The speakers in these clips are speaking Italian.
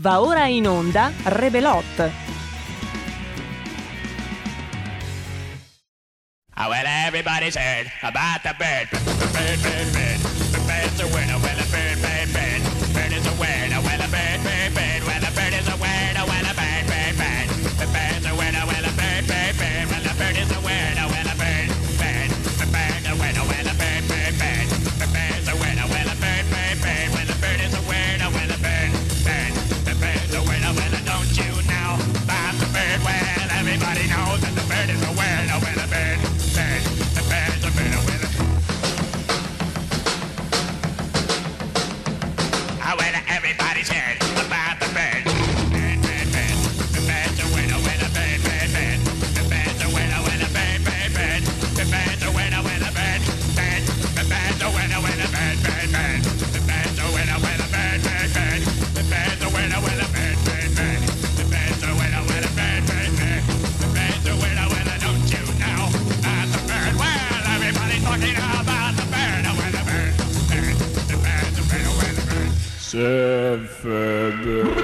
Va ora in onda Rebelot. Oh, well, everybody's heard about the bird. Bird, bird, bird. The bird's a winner. Well, bird, bird, bird. Everybody's heard Sevde.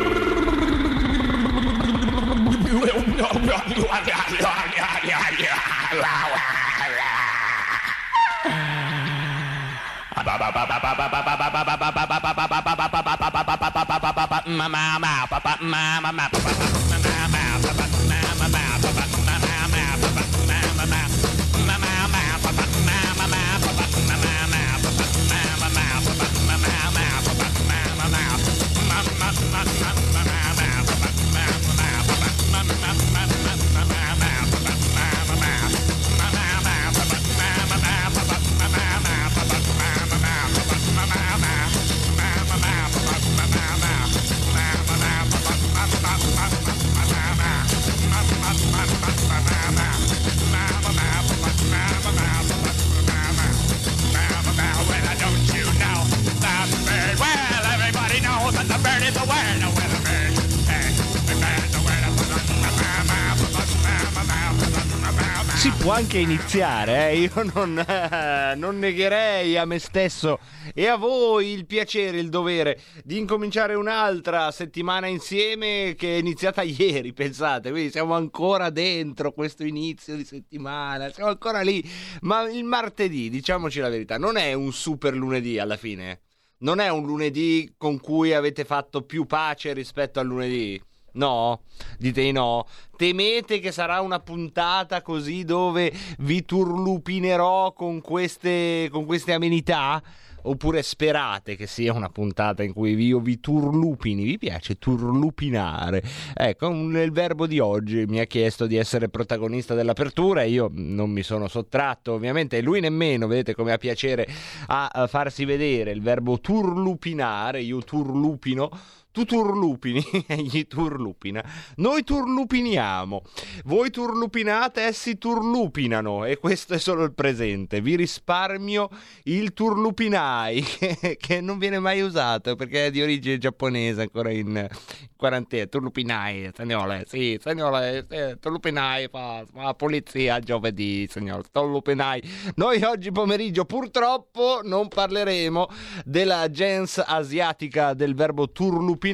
Anche iniziare, eh? io non, eh, non negherei a me stesso e a voi il piacere, il dovere di incominciare un'altra settimana insieme che è iniziata ieri, pensate, quindi siamo ancora dentro questo inizio di settimana, siamo ancora lì, ma il martedì, diciamoci la verità, non è un super lunedì alla fine, non è un lunedì con cui avete fatto più pace rispetto al lunedì. No? Dite di no? Temete che sarà una puntata così dove vi turlupinerò con queste, con queste amenità? Oppure sperate che sia una puntata in cui io vi turlupini? Vi piace turlupinare? Ecco, il verbo di oggi mi ha chiesto di essere protagonista dell'apertura e io non mi sono sottratto, ovviamente, e lui nemmeno, vedete come ha piacere a farsi vedere il verbo turlupinare, io turlupino tu turlupini, egli turlupina. Noi turlupiniamo. Voi turlupinate, essi turlupinano. E questo è solo il presente. Vi risparmio il turlupinai, che, che non viene mai usato perché è di origine giapponese, ancora in quarantena. Turlupinai, signore. Sì, signore, eh, turlupinai fa, la polizia giovedì, signore. Turlupinai. Noi oggi pomeriggio purtroppo non parleremo della gens asiatica del verbo turlupinare.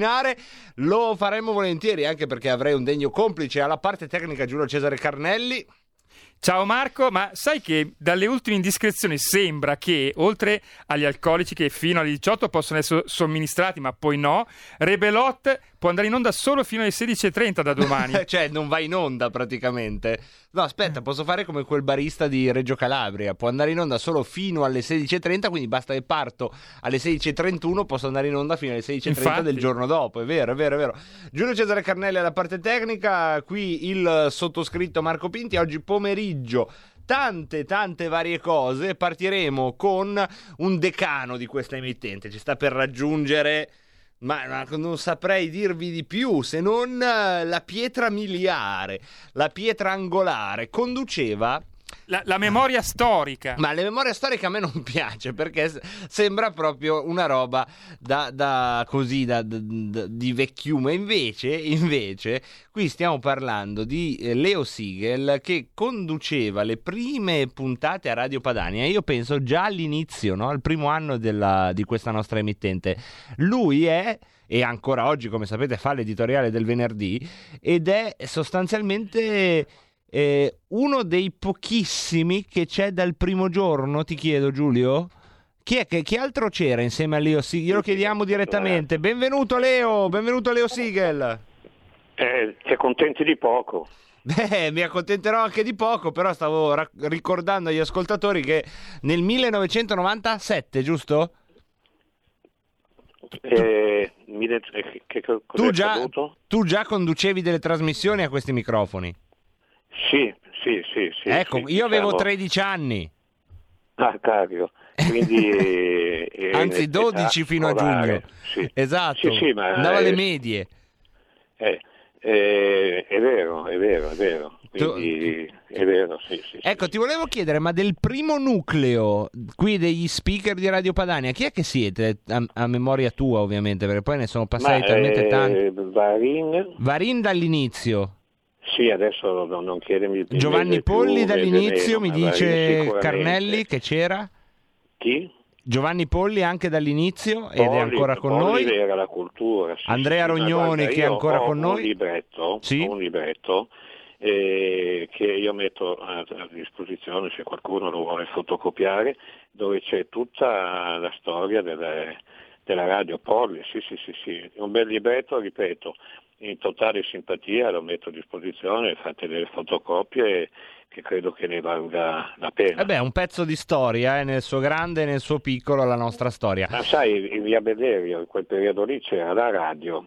Lo faremo volentieri anche perché avrei un degno complice alla parte tecnica Giulio Cesare Carnelli. Ciao Marco, ma sai che dalle ultime indiscrezioni sembra che, oltre agli alcolici che fino alle 18 possono essere somministrati, ma poi no, Rebelot può andare in onda solo fino alle 16.30 da domani. cioè, non va in onda praticamente. No, aspetta, posso fare come quel barista di Reggio Calabria. Può andare in onda solo fino alle 16.30, quindi basta che parto alle 16.31, posso andare in onda fino alle 16.30 Infatti. del giorno dopo. È vero, è vero, è vero. Giulio Cesare Carnelli alla parte tecnica, qui il sottoscritto Marco Pinti. Oggi pomeriggio tante tante varie cose partiremo con un decano di questa emittente ci sta per raggiungere ma, non saprei dirvi di più se non eh, la pietra miliare la pietra angolare. Conduceva la, la memoria storica. Ma la memoria storica a me non piace perché sembra proprio una roba da, da- così da, da- da- di vecchiume. Invece, invece, qui stiamo parlando di eh, Leo Siegel che conduceva le prime puntate a Radio Padania. Io penso già all'inizio, no? al primo anno della- di questa nostra emittente. Lui è. E ancora oggi, come sapete, fa l'editoriale del venerdì ed è sostanzialmente eh, uno dei pochissimi che c'è dal primo giorno, ti chiedo Giulio? Chi, è che, chi altro c'era insieme a Leo Siegel? Glielo chiediamo direttamente. Benvenuto Leo, benvenuto Leo Siegel. Eh, ti accontenti di poco. Beh, mi accontenterò anche di poco, però stavo ra- ricordando agli ascoltatori che nel 1997, giusto? Eh, de- eh, che, che, Tu già, tu già conducevi delle trasmissioni a questi microfoni. Sì, sì, sì. sì ecco, sì, io avevo diciamo- 13 anni. Ah, cavolo. Quindi... eh, Anzi, in 12 età fino a giugno. Sì. Esatto. Sì, sì, ma... Andavo alle eh, medie. eh, eh, è vero, è vero, è vero. Quindi è vero, sì, sì. sì. Ecco, ti volevo chiedere, ma del primo nucleo qui degli speaker di Radio Padania, chi è che siete? A, a memoria tua, ovviamente, perché poi ne sono passati Ma, talmente eh, tanti. Varin, Varin dall'inizio, sì, adesso non, chiedermi il Giovanni più Polli dall'inizio, mi dice. Carnelli che c'era. Chi? Giovanni Polli anche dall'inizio ed è Polli- ancora con Polli noi. era la cultura. sì, Andrea sì, Rognoni, che è ancora con noi. Un libretto, Sì. un libretto eh, che io metto a, a disposizione se qualcuno lo vuole fotocopiare, dove c'è tutta la storia delle- della radio Polli. Sì, sì, sì, sì. Un bel libretto, ripeto, in totale simpatia lo metto a disposizione, fate delle fotocopie che credo che ne valga la pena. Eh beh, un pezzo di storia, eh, nel suo grande e nel suo piccolo, la nostra storia. Ma sai, in via Bellerio, in quel periodo lì c'era la radio,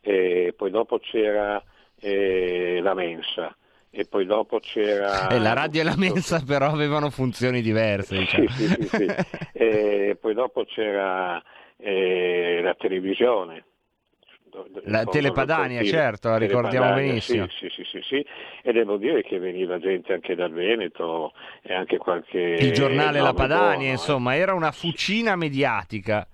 e poi dopo c'era eh, la mensa, e poi dopo c'era... E la radio e la mensa però avevano funzioni diverse. Diciamo. Sì, sì, sì, sì. E poi dopo c'era eh, la televisione. La Telepadania, certo, la ricordiamo Telepadania, benissimo. Sì, sì, sì, sì. E devo dire che veniva gente anche dal Veneto e anche qualche... Il giornale La Padania, buono, eh. insomma, era una fucina mediatica.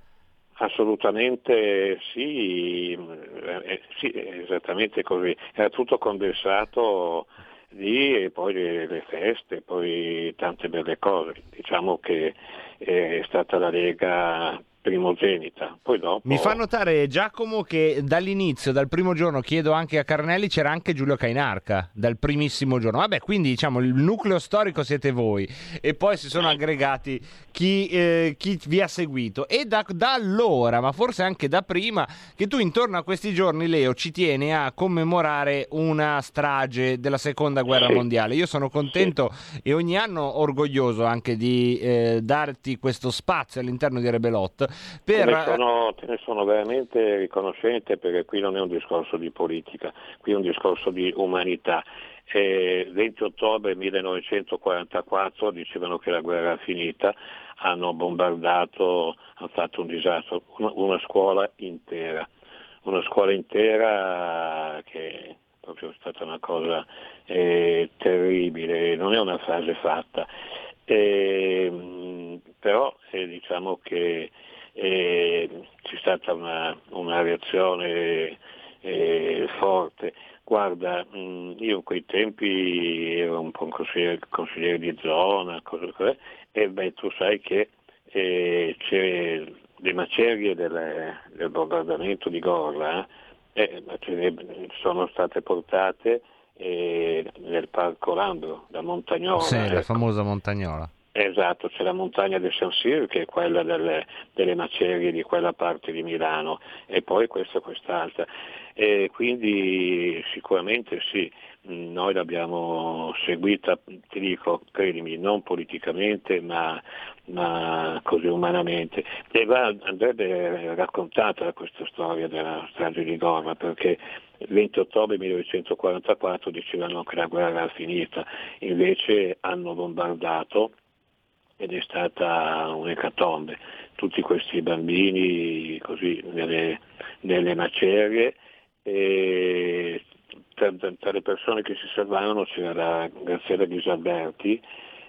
Assolutamente sì, eh, eh, sì, esattamente così. Era tutto condensato lì e poi le, le feste, poi tante belle cose. Diciamo che è stata la Lega primogenita. Poi dopo... Mi fa notare Giacomo che dall'inizio, dal primo giorno, chiedo anche a Carnelli, c'era anche Giulio Cainarca, dal primissimo giorno. Vabbè, quindi diciamo il nucleo storico siete voi e poi si sono aggregati chi, eh, chi vi ha seguito. E da, da allora, ma forse anche da prima, che tu intorno a questi giorni, Leo, ci tieni a commemorare una strage della seconda guerra Sì. mondiale. Io sono contento e ogni anno orgoglioso anche di eh, darti questo spazio all'interno di Rebelot per ne, sono, te ne sono veramente riconoscente perché qui non è un discorso di politica, qui è un discorso di umanità. Eh, 20 ottobre 1944 dicevano che la guerra era finita, hanno bombardato, hanno fatto un disastro, una, una scuola intera, una scuola intera che è proprio stata una cosa eh, terribile, non è una frase fatta. Eh, mh, però eh, diciamo che eh, c'è stata una, una reazione eh, forte. Guarda, mh, io in quei tempi ero un po' un consigliere, consigliere di zona, cose così, e beh, tu sai che eh, c'è le macerie del, del bombardamento di Gorla, eh, ne sono state portate eh, nel parco Lambro, da Montagnola. Sì, la ecco. famosa montagnola. Esatto, c'è la montagna del San Siro che è quella delle, delle macerie di quella parte di Milano e poi questa e quest'altra. E quindi sicuramente sì, noi l'abbiamo seguita, ti dico, credimi, non politicamente ma, ma così umanamente. E va, andrebbe raccontata questa storia della strage di Gorma perché il 20 ottobre 1944 dicevano che la guerra era finita, invece hanno bombardato ed è stata un'ecatombe. Tutti questi bambini così nelle, nelle macerie e tra, tra, le persone che si salvarono c'era la Graziella Ghisalberti,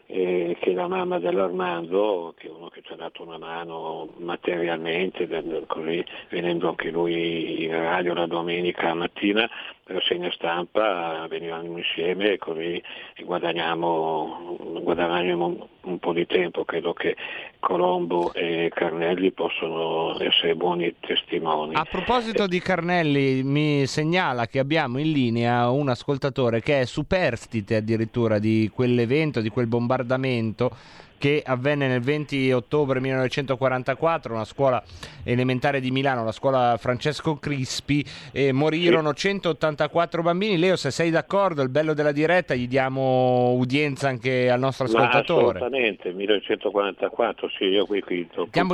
eh, che è la mamma dell'Armando, che è uno che ci ha dato una mano materialmente, così venendo anche lui in radio la domenica mattina, per segna stampa venivamo insieme e così guadagniamo, guadagniamo un po' di tempo. Credo che Colombo e Carnelli possono essere buoni testimoni. A proposito di Carnelli, mi segnala che abbiamo in linea un ascoltatore che è superstite addirittura di quell'evento, di quel bombardamento che avvenne nel 20 ottobre 1944, una scuola elementare di Milano, la scuola Francesco Crispi, e morirono 184 bambini. Leo, se sei d'accordo, il bello della diretta, gli diamo udienza anche al nostro ascoltatore. Ma assolutamente, 1944, sì, io qui qui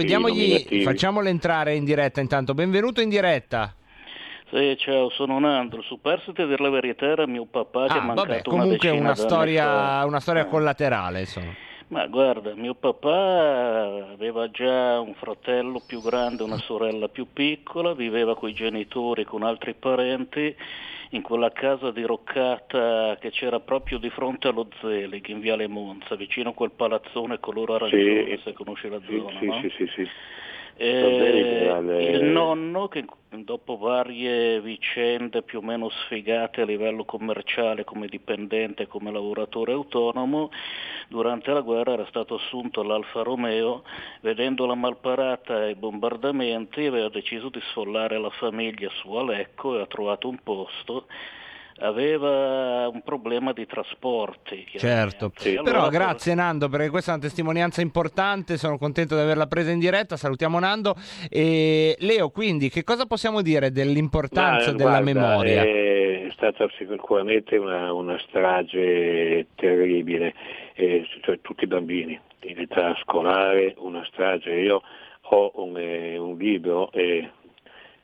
Diamogli, facciamolo entrare in diretta intanto. Benvenuto in diretta. Sì, ciao, sono Nandro, superstite per la verità era mio papà che ah, è mancato vabbè, comunque una, una storia, una storia collaterale, insomma. Ma guarda, mio papà aveva già un fratello più grande, una sorella più piccola, viveva con i genitori, con altri parenti, in quella casa di Roccata che c'era proprio di fronte allo Zelig, in Viale Monza, vicino a quel palazzone color arancione, sì, se conosci la sì, zona, sì, no? Sì, sì, sì. Eh, il nonno, che dopo varie vicende più o meno sfigate a livello commerciale come dipendente, come lavoratore autonomo, durante la guerra era stato assunto all'Alfa Romeo, vedendo la malparata e i bombardamenti aveva deciso di sfollare la famiglia su Alecco e ha trovato un posto aveva un problema di trasporti. Certo, sì. allora, però grazie Nando perché questa è una testimonianza importante, sono contento di averla presa in diretta, salutiamo Nando. E Leo, quindi che cosa possiamo dire dell'importanza Ma, della guarda, memoria? È stata sicuramente una, una strage terribile, eh, cioè, tutti i bambini in età scolare, una strage. Io ho un, eh, un libro e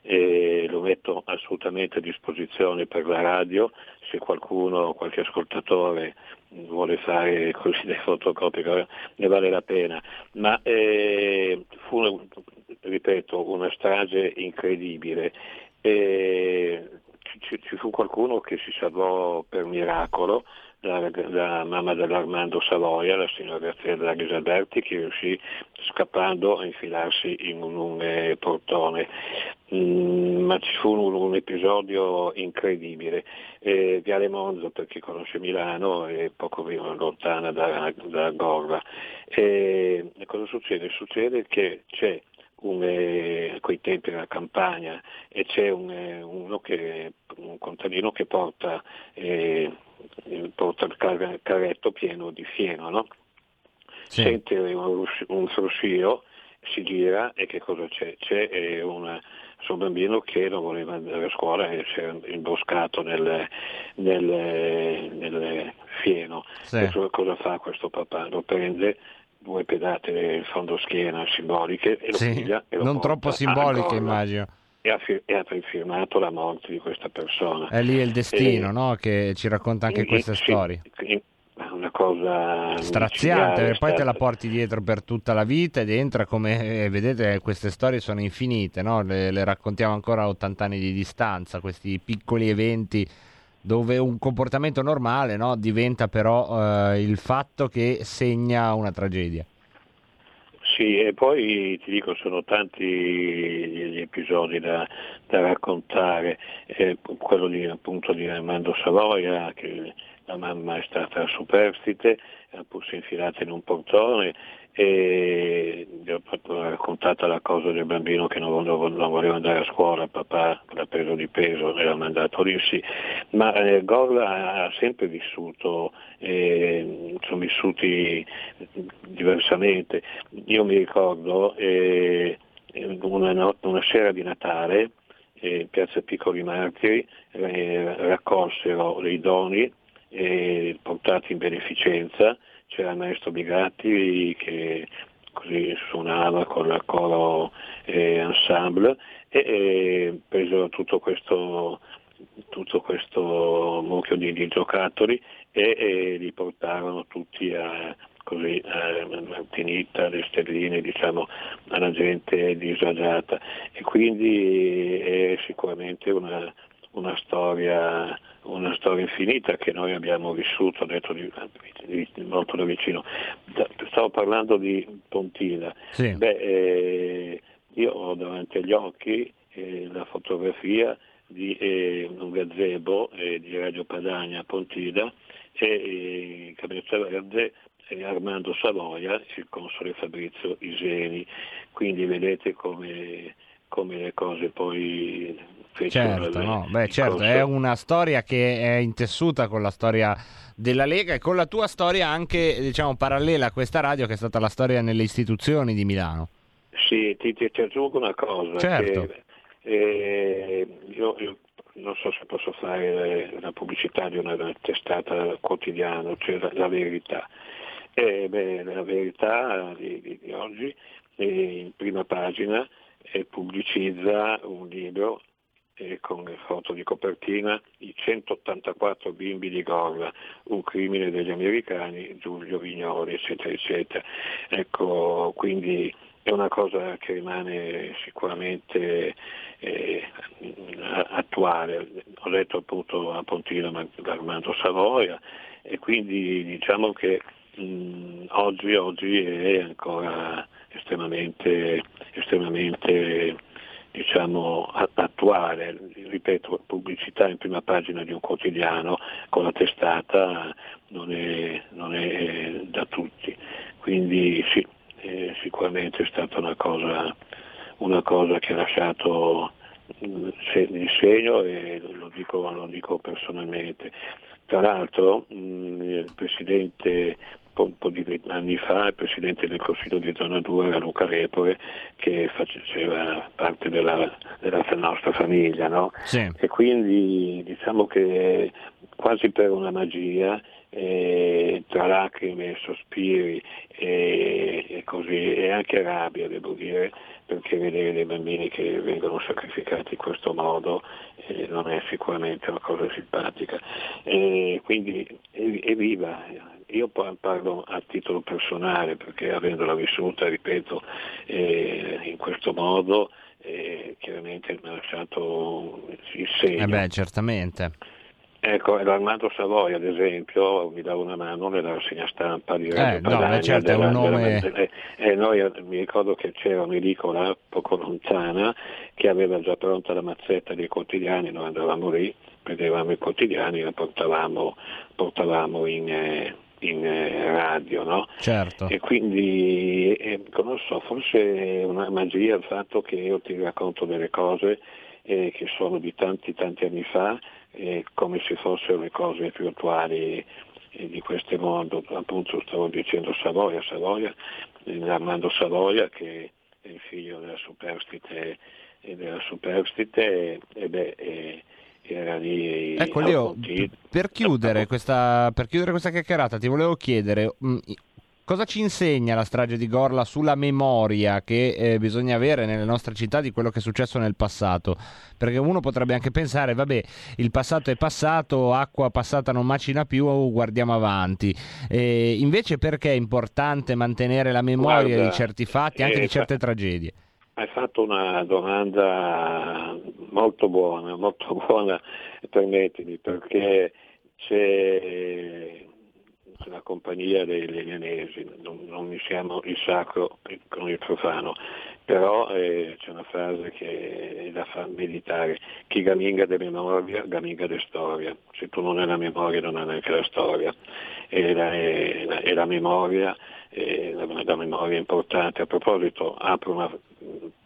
e lo metto assolutamente a disposizione per la radio se qualcuno, qualche ascoltatore vuole fare così dei fotocopie, ne vale la pena. Ma eh, fu, ripeto, una strage incredibile. E ci, ci fu qualcuno che si salvò per miracolo, la, mamma dell'Armando Savoia, la signora Graziella Ghisalberti, che riuscì scappando a infilarsi in un, un eh, portone. Mm, ma ci fu un, un episodio incredibile. Eh, Viale Monzo, per chi conosce Milano, è poco lontana da, da Gorla. E cosa succede? Succede che c'è un, eh, a quei tempi della campagna e c'è un, eh, uno che, un contadino che porta, eh, porta il carretto pieno di fieno, no? sì. sente un, un fruscio, si gira e che cosa c'è? C'è eh, un suo bambino che non voleva andare a scuola e si era imboscato nel, nel, nel fieno. Sì. Cosa fa questo papà? Lo prende due pedate in fondo schiena simboliche e lo sì, piglia e lo non troppo simboliche immagino e ha, fir- e ha, firmato la morte di questa persona è lì il destino e, no? che ci racconta anche in, queste sì, storie in, una cosa straziante perché poi te la porti dietro per tutta la vita ed entra come eh, vedete queste storie sono infinite no? le, le raccontiamo ancora a 80 anni di distanza questi piccoli eventi dove un comportamento normale no, diventa però eh, il fatto che segna una tragedia. Sì, e poi ti dico, sono tanti gli episodi da, da raccontare, eh, quello di, appunto di Armando Savoia, che la mamma è stata superstite, ha pur si infilata in un portone, e gli ho raccontato la cosa del bambino che non, non voleva andare a scuola, papà l'ha preso di peso e l'ha mandato lì, sì. ma eh, Gorla ha sempre vissuto, eh, sono vissuti diversamente. Io mi ricordo eh, una, not- una, sera di Natale, in piazza Piccoli Martiri, eh, raccolsero dei doni eh, portati in beneficenza c'era il maestro Bigatti che così suonava con la coro eh, ensemble e, e presero tutto questo, tutto questo mucchio di, di giocattoli e, e, li portarono tutti a, così, a Martinita, alle stelline, diciamo, alla gente disagiata. E quindi è sicuramente una, una storia, una storia infinita che noi abbiamo vissuto detto di, di, molto da vicino. Stavo parlando di Pontina. Sì. Beh, eh, io ho davanti agli occhi eh, la fotografia di eh, un gazebo eh, di Radio Padania a Pontina e eh, il cabinetto verde è Armando Savoia e il console Fabrizio Iseni. Quindi vedete come, come le cose poi Certo, no? Beh, certo, è una storia che è intessuta con la storia della Lega e con la tua storia anche diciamo parallela a questa radio che è stata la storia nelle istituzioni di Milano. Sì, ti, ti, ti aggiungo una cosa. Certo. Che, eh, io, io, non so se posso fare la pubblicità di una testata quotidiana, cioè la, la verità. Eh, beh, la verità di, di, di oggi in prima pagina pubblicizza un libro eh, con foto di copertina i 184 bimbi di Gorla, un crimine degli americani, Giulio Vignoli, eccetera, eccetera. Ecco, quindi è una cosa che rimane sicuramente eh, attuale. Ho detto appunto a Pontino Armando Savoia e quindi diciamo che mh, oggi, oggi, è ancora estremamente, estremamente diciamo, attuale, ripeto, pubblicità in prima pagina di un quotidiano con la testata non è, non è da tutti. Quindi sì, eh, sicuramente è stata una cosa, una cosa che ha lasciato il segno e lo dico, lo dico personalmente. Tra l'altro mh, il Presidente un po' di anni fa il Presidente del Consiglio di Zona 2 era Luca Repore che faceva parte della, della nostra famiglia no? sì. e quindi diciamo che quasi per una magia eh, tra lacrime sospiri e, e, così e anche rabbia devo dire perché vedere dei bambini che vengono sacrificati in questo modo eh, non è sicuramente una cosa simpatica. E quindi evviva, io parlo a titolo personale perché avendola vissuta, ripeto, eh, in questo modo eh, chiaramente mi ha lasciato il segno. Eh beh, certamente. Ecco, l'Armando Savoia ad esempio mi dà una mano nella rassegna stampa di Radio eh, Padania, no, certo, della, nome... della, eh, noi, mi ricordo che c'era un'edicola poco lontana che aveva già pronta la mazzetta dei quotidiani, noi andavamo lì, prendevamo i quotidiani e la portavamo, portavamo in... Eh, in eh, radio, no? Certo. E quindi, eh, non so, forse è una magia il fatto che io ti racconto delle cose eh, che sono di tanti tanti anni fa, eh, come se fossero le cose più attuali eh, di questo mondo. Appunto stavo dicendo Savoia, Savoia, eh, Armando Savoia che è il figlio della superstite, della superstite e beh, era lì ecco Leo, per chiudere, questa, per chiudere questa chiacchierata ti volevo chiedere mh, cosa ci insegna la strage di Gorla sulla memoria che eh, bisogna avere nelle nostre città di quello che è successo nel passato? Perché uno potrebbe anche pensare vabbè il passato è passato acqua passata non macina più guardiamo avanti. E invece perché è importante mantenere la memoria Guarda, di certi fatti anche eh, di certe tragedie? hai fatto una domanda molto buona, molto buona, permettimi, perché c'è la compagnia dei leganesi, non, non mischiamo il sacro con il profano, però eh, c'è una frase che la fa meditare, chi gaminga di memoria, gaminga di storia, se tu non hai la memoria non hai neanche la storia, e la, e la, e la memoria la, la, memoria è importante. A proposito, apro una.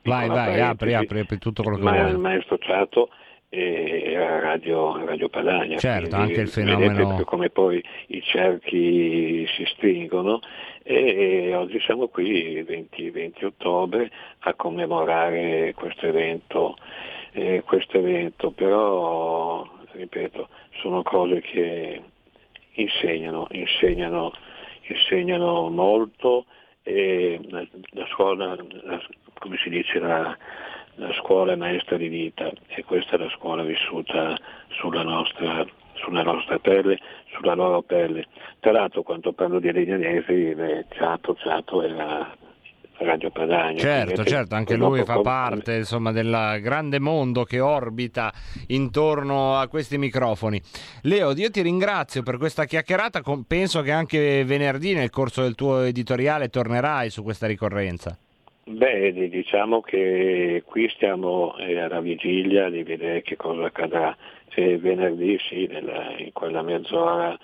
Vai, vai, apri, apri, apri tutto quello che ma, vuoi. Maestro Ciato era Radio, Radio Padania. Certo, anche il fenomeno. Come poi i cerchi si stringono e oggi siamo qui, 20, 20 ottobre, a commemorare questo evento, eh, questo evento, però, ripeto, sono cose che insegnano, insegnano insegnano molto e la scuola, la, come si dice, la, la, scuola è maestra di vita e questa è la scuola vissuta sulla nostra, sulla nostra pelle, sulla loro pelle. Tra l'altro quando parlo di Legnanesi, Ciato, Ciato era Radio Padania. Certo, certo, anche lui fa parte insomma, del grande mondo che orbita intorno a questi microfoni. Leo, io ti ringrazio per questa chiacchierata, penso che anche venerdì nel corso del tuo editoriale tornerai su questa ricorrenza. Beh, diciamo che qui stiamo eh, alla vigilia di vedere che cosa accadrà. E venerdì sì, nella, in quella mezz'ora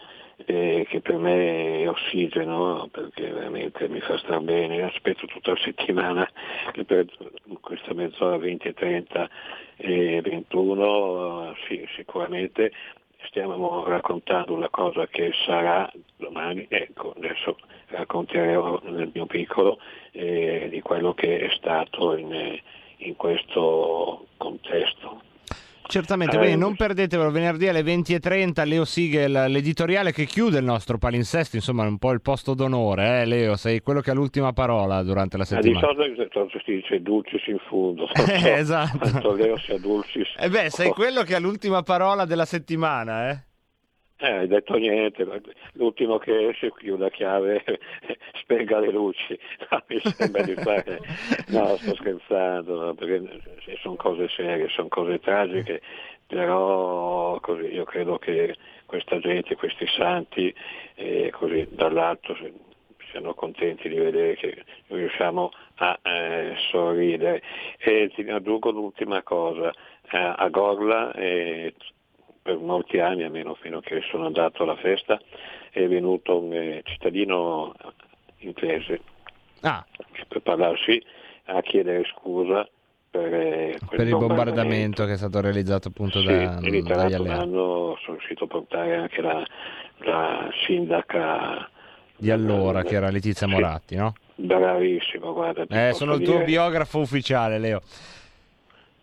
eh, che per me è ossigeno perché veramente mi fa star bene, aspetto tutta la settimana che per questa mezz'ora 20 e 30 e 21 sì, sicuramente stiamo raccontando una cosa che sarà domani, ecco adesso racconterò nel mio piccolo eh, di quello che è stato in, in questo contesto. Certamente, quindi non perdetevelo venerdì alle 20.30 Leo Siegel, l'editoriale che chiude il nostro palinsesto, insomma un po' il posto d'onore, eh Leo, sei quello che ha l'ultima parola durante la settimana. Ma di solito si dice dulcis in fundo, non so esatto. Leo sia dulcis. Eh beh, sei quello che ha l'ultima parola della settimana, eh? Eh, hai detto niente, l'ultimo che esce chiude a chiave, spenga le luci, no, mi sembra di fare, no sto scherzando, perché sono cose serie, sono cose tragiche, però così, io credo che questa gente, questi santi, eh, così dall'alto siano contenti di vedere che riusciamo a eh, sorridere. E ti aggiungo l'ultima cosa, eh, a Gorla eh, per molti anni, almeno fino a che sono andato alla festa, è venuto un eh, cittadino inglese ah. per parlarsi a chiedere scusa per, eh, per il bombardamento che è stato realizzato appunto sì, da, e tra l'altro sono riuscito a portare anche la, la sindaca di allora, che era Letizia Moratti, no? Bravissimo, guarda. Eh, sono il tuo biografo ufficiale, Leo.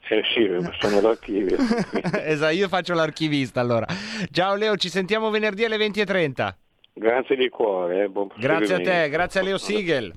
Eh sì, sono l'archivio. esatto, io faccio l'archivista allora. Ciao Leo, ci sentiamo venerdì alle 20.30. Grazie di cuore, eh. Grazie a te, grazie a Leo Siegel.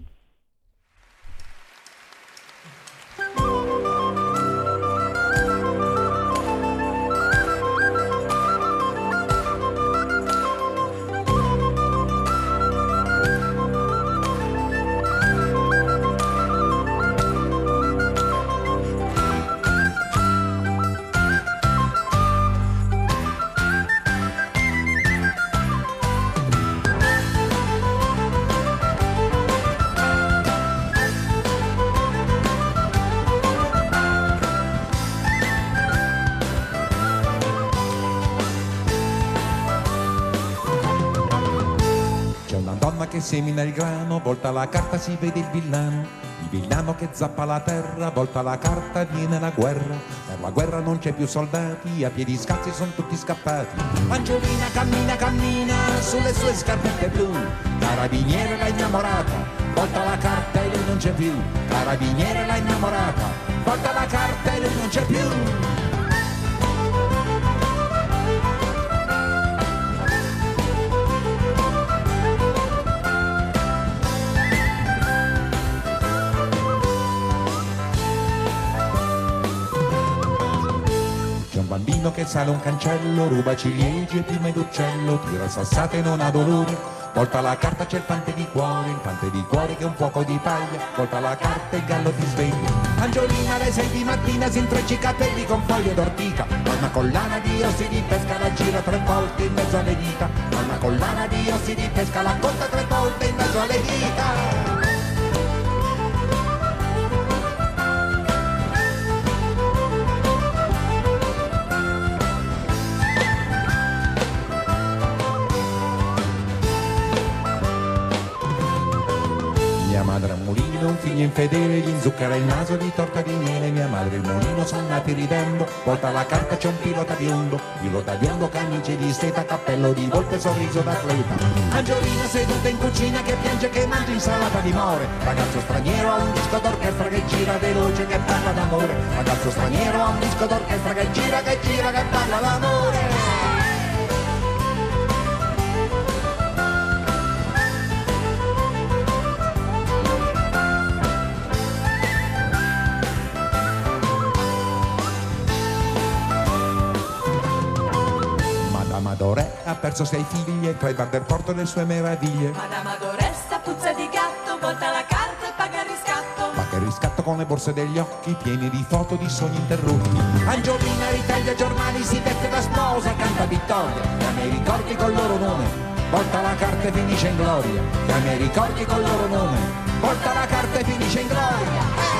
Semina il grano, volta la carta si vede il villano, il villano che zappa la terra, volta la carta viene la guerra, per la guerra non c'è più soldati, a piedi scalzi sono tutti scappati. Angiolina cammina, cammina sulle sue scarpette blu, carabiniere l'ha innamorata, volta la carta e lui non c'è più, carabiniere l'ha innamorata, volta la carta e lui non c'è più. Bambino che sale un cancello, ruba ciliegie e piume d'uccello, tira sassate e non ha dolore. Volta la carta c'è il fante di cuore, il fante di cuore che è un fuoco di paglia, volta la carta e il gallo ti sveglia. Angiolina alle sei di mattina si intreccia i capelli con foglie d'ortica, ha una collana di ossi di pesca la gira tre volte in mezzo alle dita, ha una collana di ossi di pesca la conta tre volte in mezzo alle dita. Figlio infedele gli inzuccherà il naso di torta di miele. Mia madre il mulino sono nati ridendo. Volta la carta c'è un pilota biondo. Pilota biondo camice di seta cappello di volpe sorriso d'atleta Angiolina seduta in cucina che piange che mangia insalata di more. Ragazzo straniero ha un disco d'orchestra che gira veloce che parla d'amore. Ragazzo straniero ha un disco d'orchestra che gira che gira che parla d'amore perso sei figlie tra i bar porto le sue meraviglie. Madame Adoressa, puzza di gatto, volta la carta e paga il riscatto. gatto con le borse degli occhi pieni di foto di sogni interrotti. Angiolina ritaglia giornali, si veste da sposa, canta vittoria, e a me ricordi col loro nome. Volta la carta e finisce in gloria, e a me ricordi col loro nome. Volta la carta e finisce in gloria.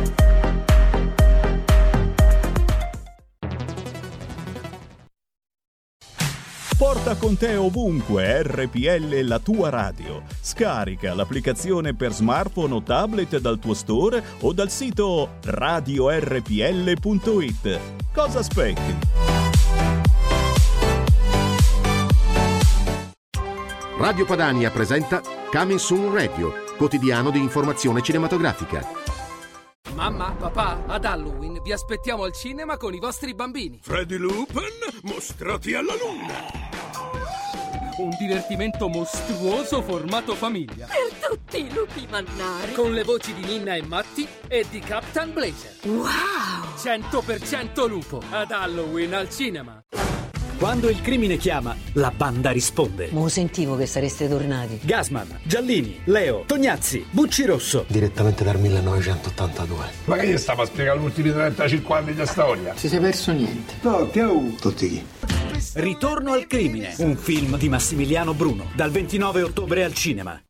Porta con te ovunque RPL la tua radio. Scarica l'applicazione per smartphone o tablet dal tuo store o dal sito radiorpl.it. Cosa aspetti? Radio Padania presenta Coming Soon Radio, quotidiano di informazione cinematografica. Mamma, papà, ad Halloween vi aspettiamo al cinema con i vostri bambini. Freddy Lupin, mostrati alla luna! Un divertimento mostruoso formato famiglia. Per tutti i lupi mannari. Con le voci di Ninna e Matti e di Captain Blazer. Wow! 100% lupo. Ad Halloween al cinema. Quando il crimine chiama, la banda risponde. Mo sentivo che sareste tornati. Gasman, Giallini, Leo, Tognazzi, Bucci Rosso. Direttamente dal 1982. Ma che gli stava a spiegare gli ultimi 35 anni di storia? Si sei perso niente. No, che ho? Tutti chi? Ritorno al crimine, un film di Massimiliano Bruno, dal 29 ottobre al cinema.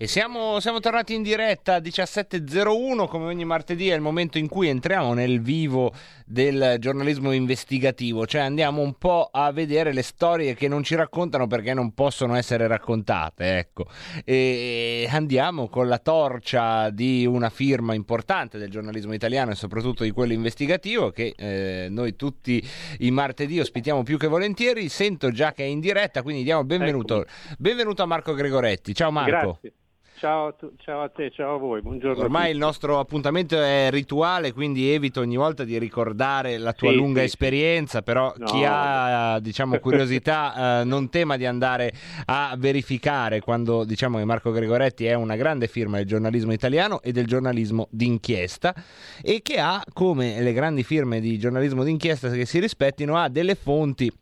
E siamo, siamo, tornati in diretta a 17.01 come ogni martedì è il momento in cui entriamo nel vivo del giornalismo investigativo, cioè andiamo un po' a vedere le storie che non ci raccontano perché non possono essere raccontate, ecco. E andiamo con la torcia di una firma importante del giornalismo italiano e soprattutto di quello investigativo che eh, noi tutti i martedì ospitiamo più che volentieri. Sento già che è in diretta, quindi diamo benvenuto, benvenuto a Marco Gregoretti. Ciao Marco. Grazie. Ciao a, tu, ciao a, te, ciao a voi, buongiorno. Ormai il nostro appuntamento è rituale, quindi evito ogni volta di ricordare la tua sì, lunga sì, esperienza, però no, chi ha diciamo, curiosità eh, non tema di andare a verificare quando diciamo che Marco Gregoretti è una grande firma del giornalismo italiano e del giornalismo d'inchiesta e che ha, come le grandi firme di giornalismo d'inchiesta che si rispettino, ha delle fonti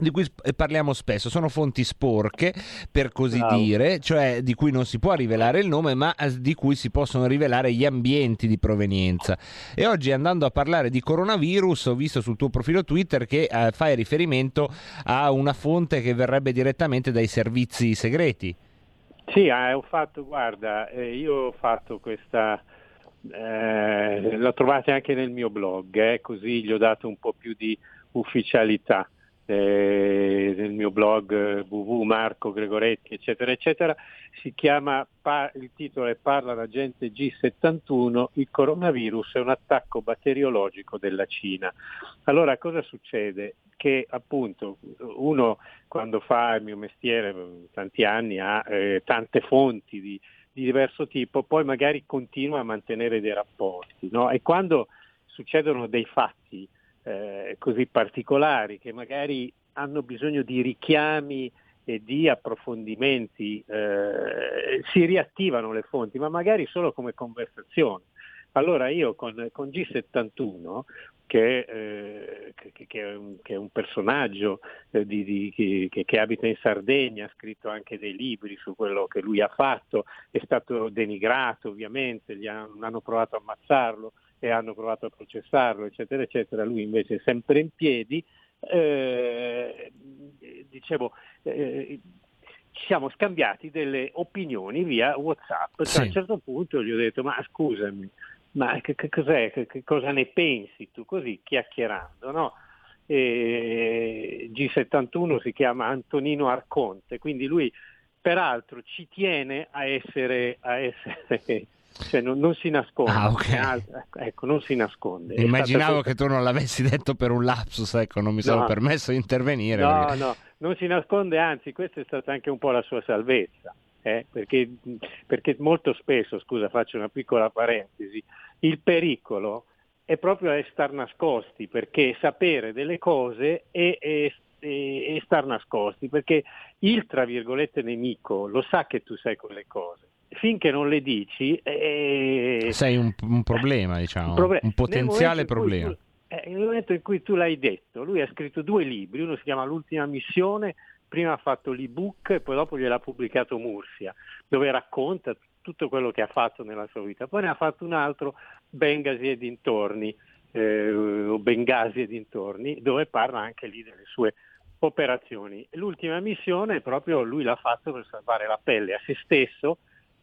di cui parliamo spesso, sono fonti sporche per così Bravo. dire, cioè di cui non si può rivelare il nome, ma di cui si possono rivelare gli ambienti di provenienza. E oggi andando a parlare di coronavirus, ho visto sul tuo profilo Twitter che eh, fai riferimento a una fonte che verrebbe direttamente dai servizi segreti. Sì, eh, ho fatto, guarda, eh, io ho fatto questa eh, la trovate anche nel mio blog, eh, così gli ho dato un po' più di ufficialità eh, nel mio blog www Gregoretti eccetera eccetera si chiama il titolo è Parla la gente G71 il coronavirus è un attacco batteriologico della Cina allora cosa succede? che appunto uno quando fa il mio mestiere tanti anni ha eh, tante fonti di, di, diverso tipo poi magari continua a mantenere dei rapporti no? e quando succedono dei fatti eh, così particolari che magari hanno bisogno di richiami e di approfondimenti, eh, si riattivano le fonti, ma magari solo come conversazione. Allora io con, con G71 che, eh, che, che, è un, che, è un, personaggio eh, di, di, che, abita in Sardegna, ha scritto anche dei libri su quello che lui ha fatto, è stato denigrato ovviamente, gli hanno, hanno provato a ammazzarlo e hanno provato a processarlo, eccetera, eccetera, lui invece è sempre in piedi. Eh, dicevo, eh, ci siamo scambiati delle opinioni via WhatsApp. Sì. A un certo punto gli ho detto: Ma scusami, ma che, che cos'è? Che, cosa ne pensi tu? Così chiacchierando, no? E G71 si chiama Antonino Arconte, quindi lui peraltro ci tiene a essere, a essere cioè non, non, si nasconde. Ah, okay. Ecco, ecco, non si nasconde. Immaginavo che tu non l'avessi detto per un lapsus, ecco, non mi sono no. permesso di intervenire. No, perché... no, non si nasconde, anzi, questa è stata anche un po' la sua salvezza. Eh? Perché, perché molto spesso, scusa, faccio una piccola parentesi, il pericolo è proprio a star nascosti, perché sapere delle cose è, è, è, star nascosti, perché il tra virgolette nemico lo sa che tu sai quelle cose finché non le dici... Eh, Sei un, un problema, diciamo, un, proble- un potenziale problema. Tu, eh, nel momento in cui tu l'hai detto, lui ha scritto due libri, uno si chiama L'ultima missione, prima ha fatto l'ebook e poi dopo gliel'ha pubblicato Mursia, dove racconta tutto quello che ha fatto nella sua vita. Poi ne ha fatto un altro, Bengasi e dintorni, eh, o Bengasi e dintorni, dove parla anche lì delle sue operazioni. L'ultima missione proprio lui l'ha fatto per salvare la pelle a se stesso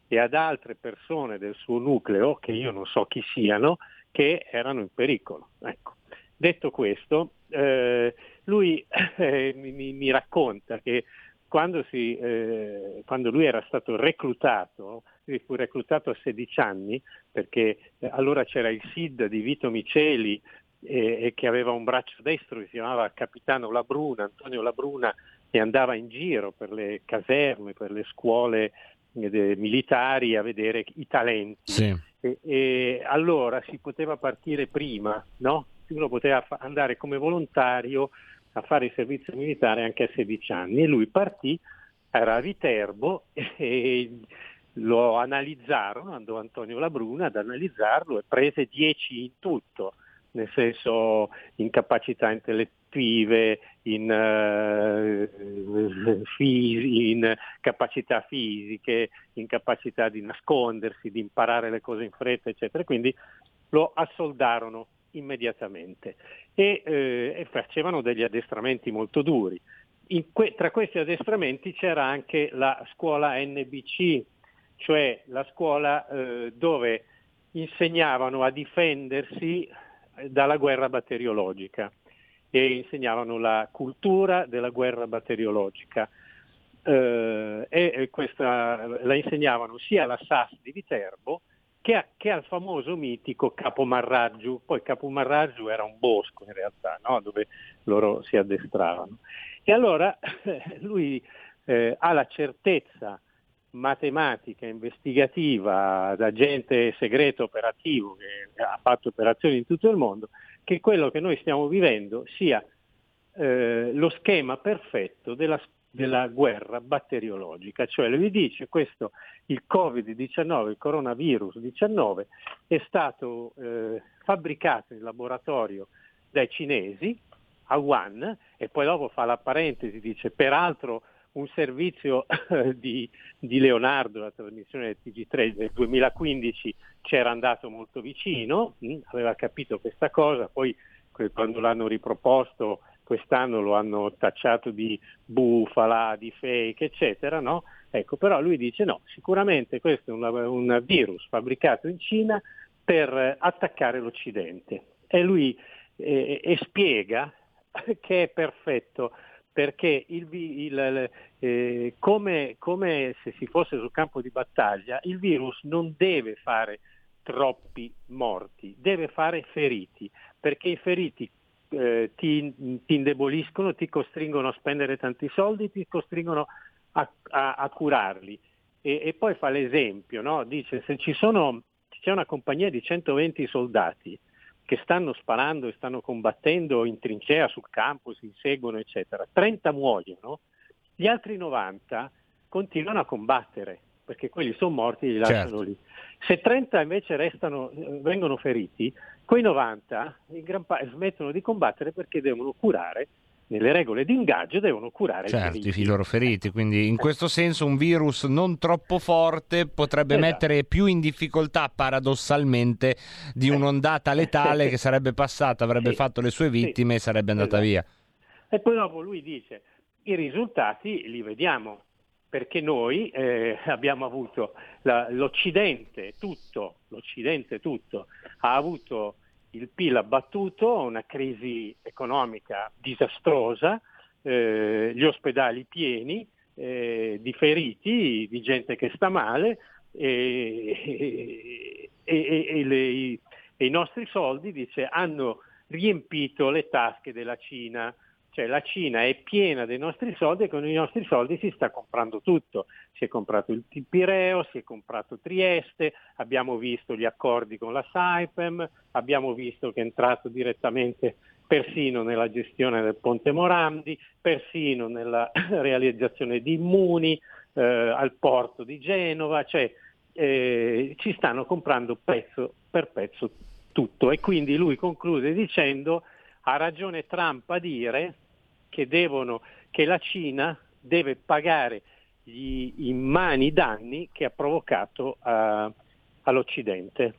e ad altre persone del suo nucleo, che io non so chi siano, che erano in pericolo. Ecco. Detto questo, eh, lui eh, mi, mi, racconta che quando, si, eh, quando, lui era stato reclutato, lui fu reclutato a 16 anni, perché eh, allora c'era il SID di Vito Miceli e che aveva un braccio destro si chiamava Capitano Labruna, Antonio Labruna, e andava in giro per le caserme, per le scuole eh, militari a vedere i talenti. Sì. E, e, allora si poteva partire prima, no? Uno poteva andare come volontario a fare il servizio militare anche a 16 anni e lui partì, era a Viterbo e lo analizzarono, andò Antonio Labruna ad analizzarlo e prese 10 in tutto, nel senso incapacità intellettive, in, fisi, in capacità fisiche, in capacità di nascondersi, di imparare le cose in fretta, eccetera. Quindi lo assoldarono immediatamente e, eh, e facevano degli addestramenti molto duri. Que- tra questi addestramenti c'era anche la scuola NBC, cioè la scuola eh, dove insegnavano a difendersi dalla guerra batteriologica e insegnavano la cultura della guerra batteriologica. Eh, e questa la insegnavano sia alla SAS di Viterbo che, a, che al famoso mitico Capo Marraggio. Poi Capo Marraggio era un bosco in realtà, no? dove loro si addestravano. E allora lui eh, ha la certezza matematica, investigativa, da agente segreto operativo che ha fatto operazioni in tutto il mondo, che quello che noi stiamo vivendo sia eh, lo schema perfetto della, della, guerra batteriologica, cioè lui dice questo, il Covid-19, il coronavirus 19 è stato eh, fabbricato in laboratorio dai cinesi a Wuhan e poi dopo fa la parentesi, dice peraltro un servizio di, di, Leonardo, la trasmissione del TG3 del 2015 c'era andato molto vicino, mm, aveva capito questa cosa, poi quando l'hanno riproposto quest'anno lo hanno tacciato di bufala, di fake, eccetera, no? Ecco, però lui dice no, sicuramente questo è un, un virus fabbricato in Cina per attaccare l'Occidente. E lui eh, e spiega che è perfetto perché il, il, eh, come, come, se si fosse sul campo di battaglia, il virus non deve fare troppi morti, deve fare feriti, perché i feriti eh, ti, ti, indeboliscono, ti costringono a spendere tanti soldi, ti costringono a, a, a curarli. E, e, poi fa l'esempio, no? dice se ci sono, c'è una compagnia di 120 soldati, che stanno sparando e stanno combattendo in trincea sul campo, si inseguono, eccetera. 30 muoiono, gli altri 90 continuano a combattere perché quelli sono morti e li lasciano Certo. lì. Se 30 invece restano, vengono feriti, quei 90 in gran parte smettono di combattere perché devono curare, nelle regole di ingaggio devono curare Certo, i i loro feriti, quindi in questo senso un virus non troppo forte potrebbe Esatto. mettere più in difficoltà paradossalmente di un'ondata letale che sarebbe passata, avrebbe Sì, fatto le sue vittime e sarebbe andata Esatto. via. E poi dopo lui dice, i risultati li vediamo, perché noi eh, abbiamo avuto la- l'Occidente tutto, l'Occidente tutto, ha avuto il PIL abbattuto, una crisi economica disastrosa, eh, gli ospedali pieni eh, di feriti, di gente che sta male e, e- e- le- i- e i nostri soldi, dice, hanno riempito le tasche della Cina. Cioè la Cina è piena dei nostri soldi e con i nostri soldi si sta comprando tutto. Si è comprato il Pireo, si è comprato Trieste, abbiamo visto gli accordi con la Saipem, abbiamo visto che è entrato direttamente persino nella gestione del Ponte Morandi, persino nella realizzazione di immuni eh, al porto di Genova, cioè eh, ci stanno comprando pezzo per pezzo tutto e quindi lui conclude dicendo ha ragione Trump a dire che, devono, che la Cina deve pagare gli immani danni che ha provocato a- all'Occidente, al-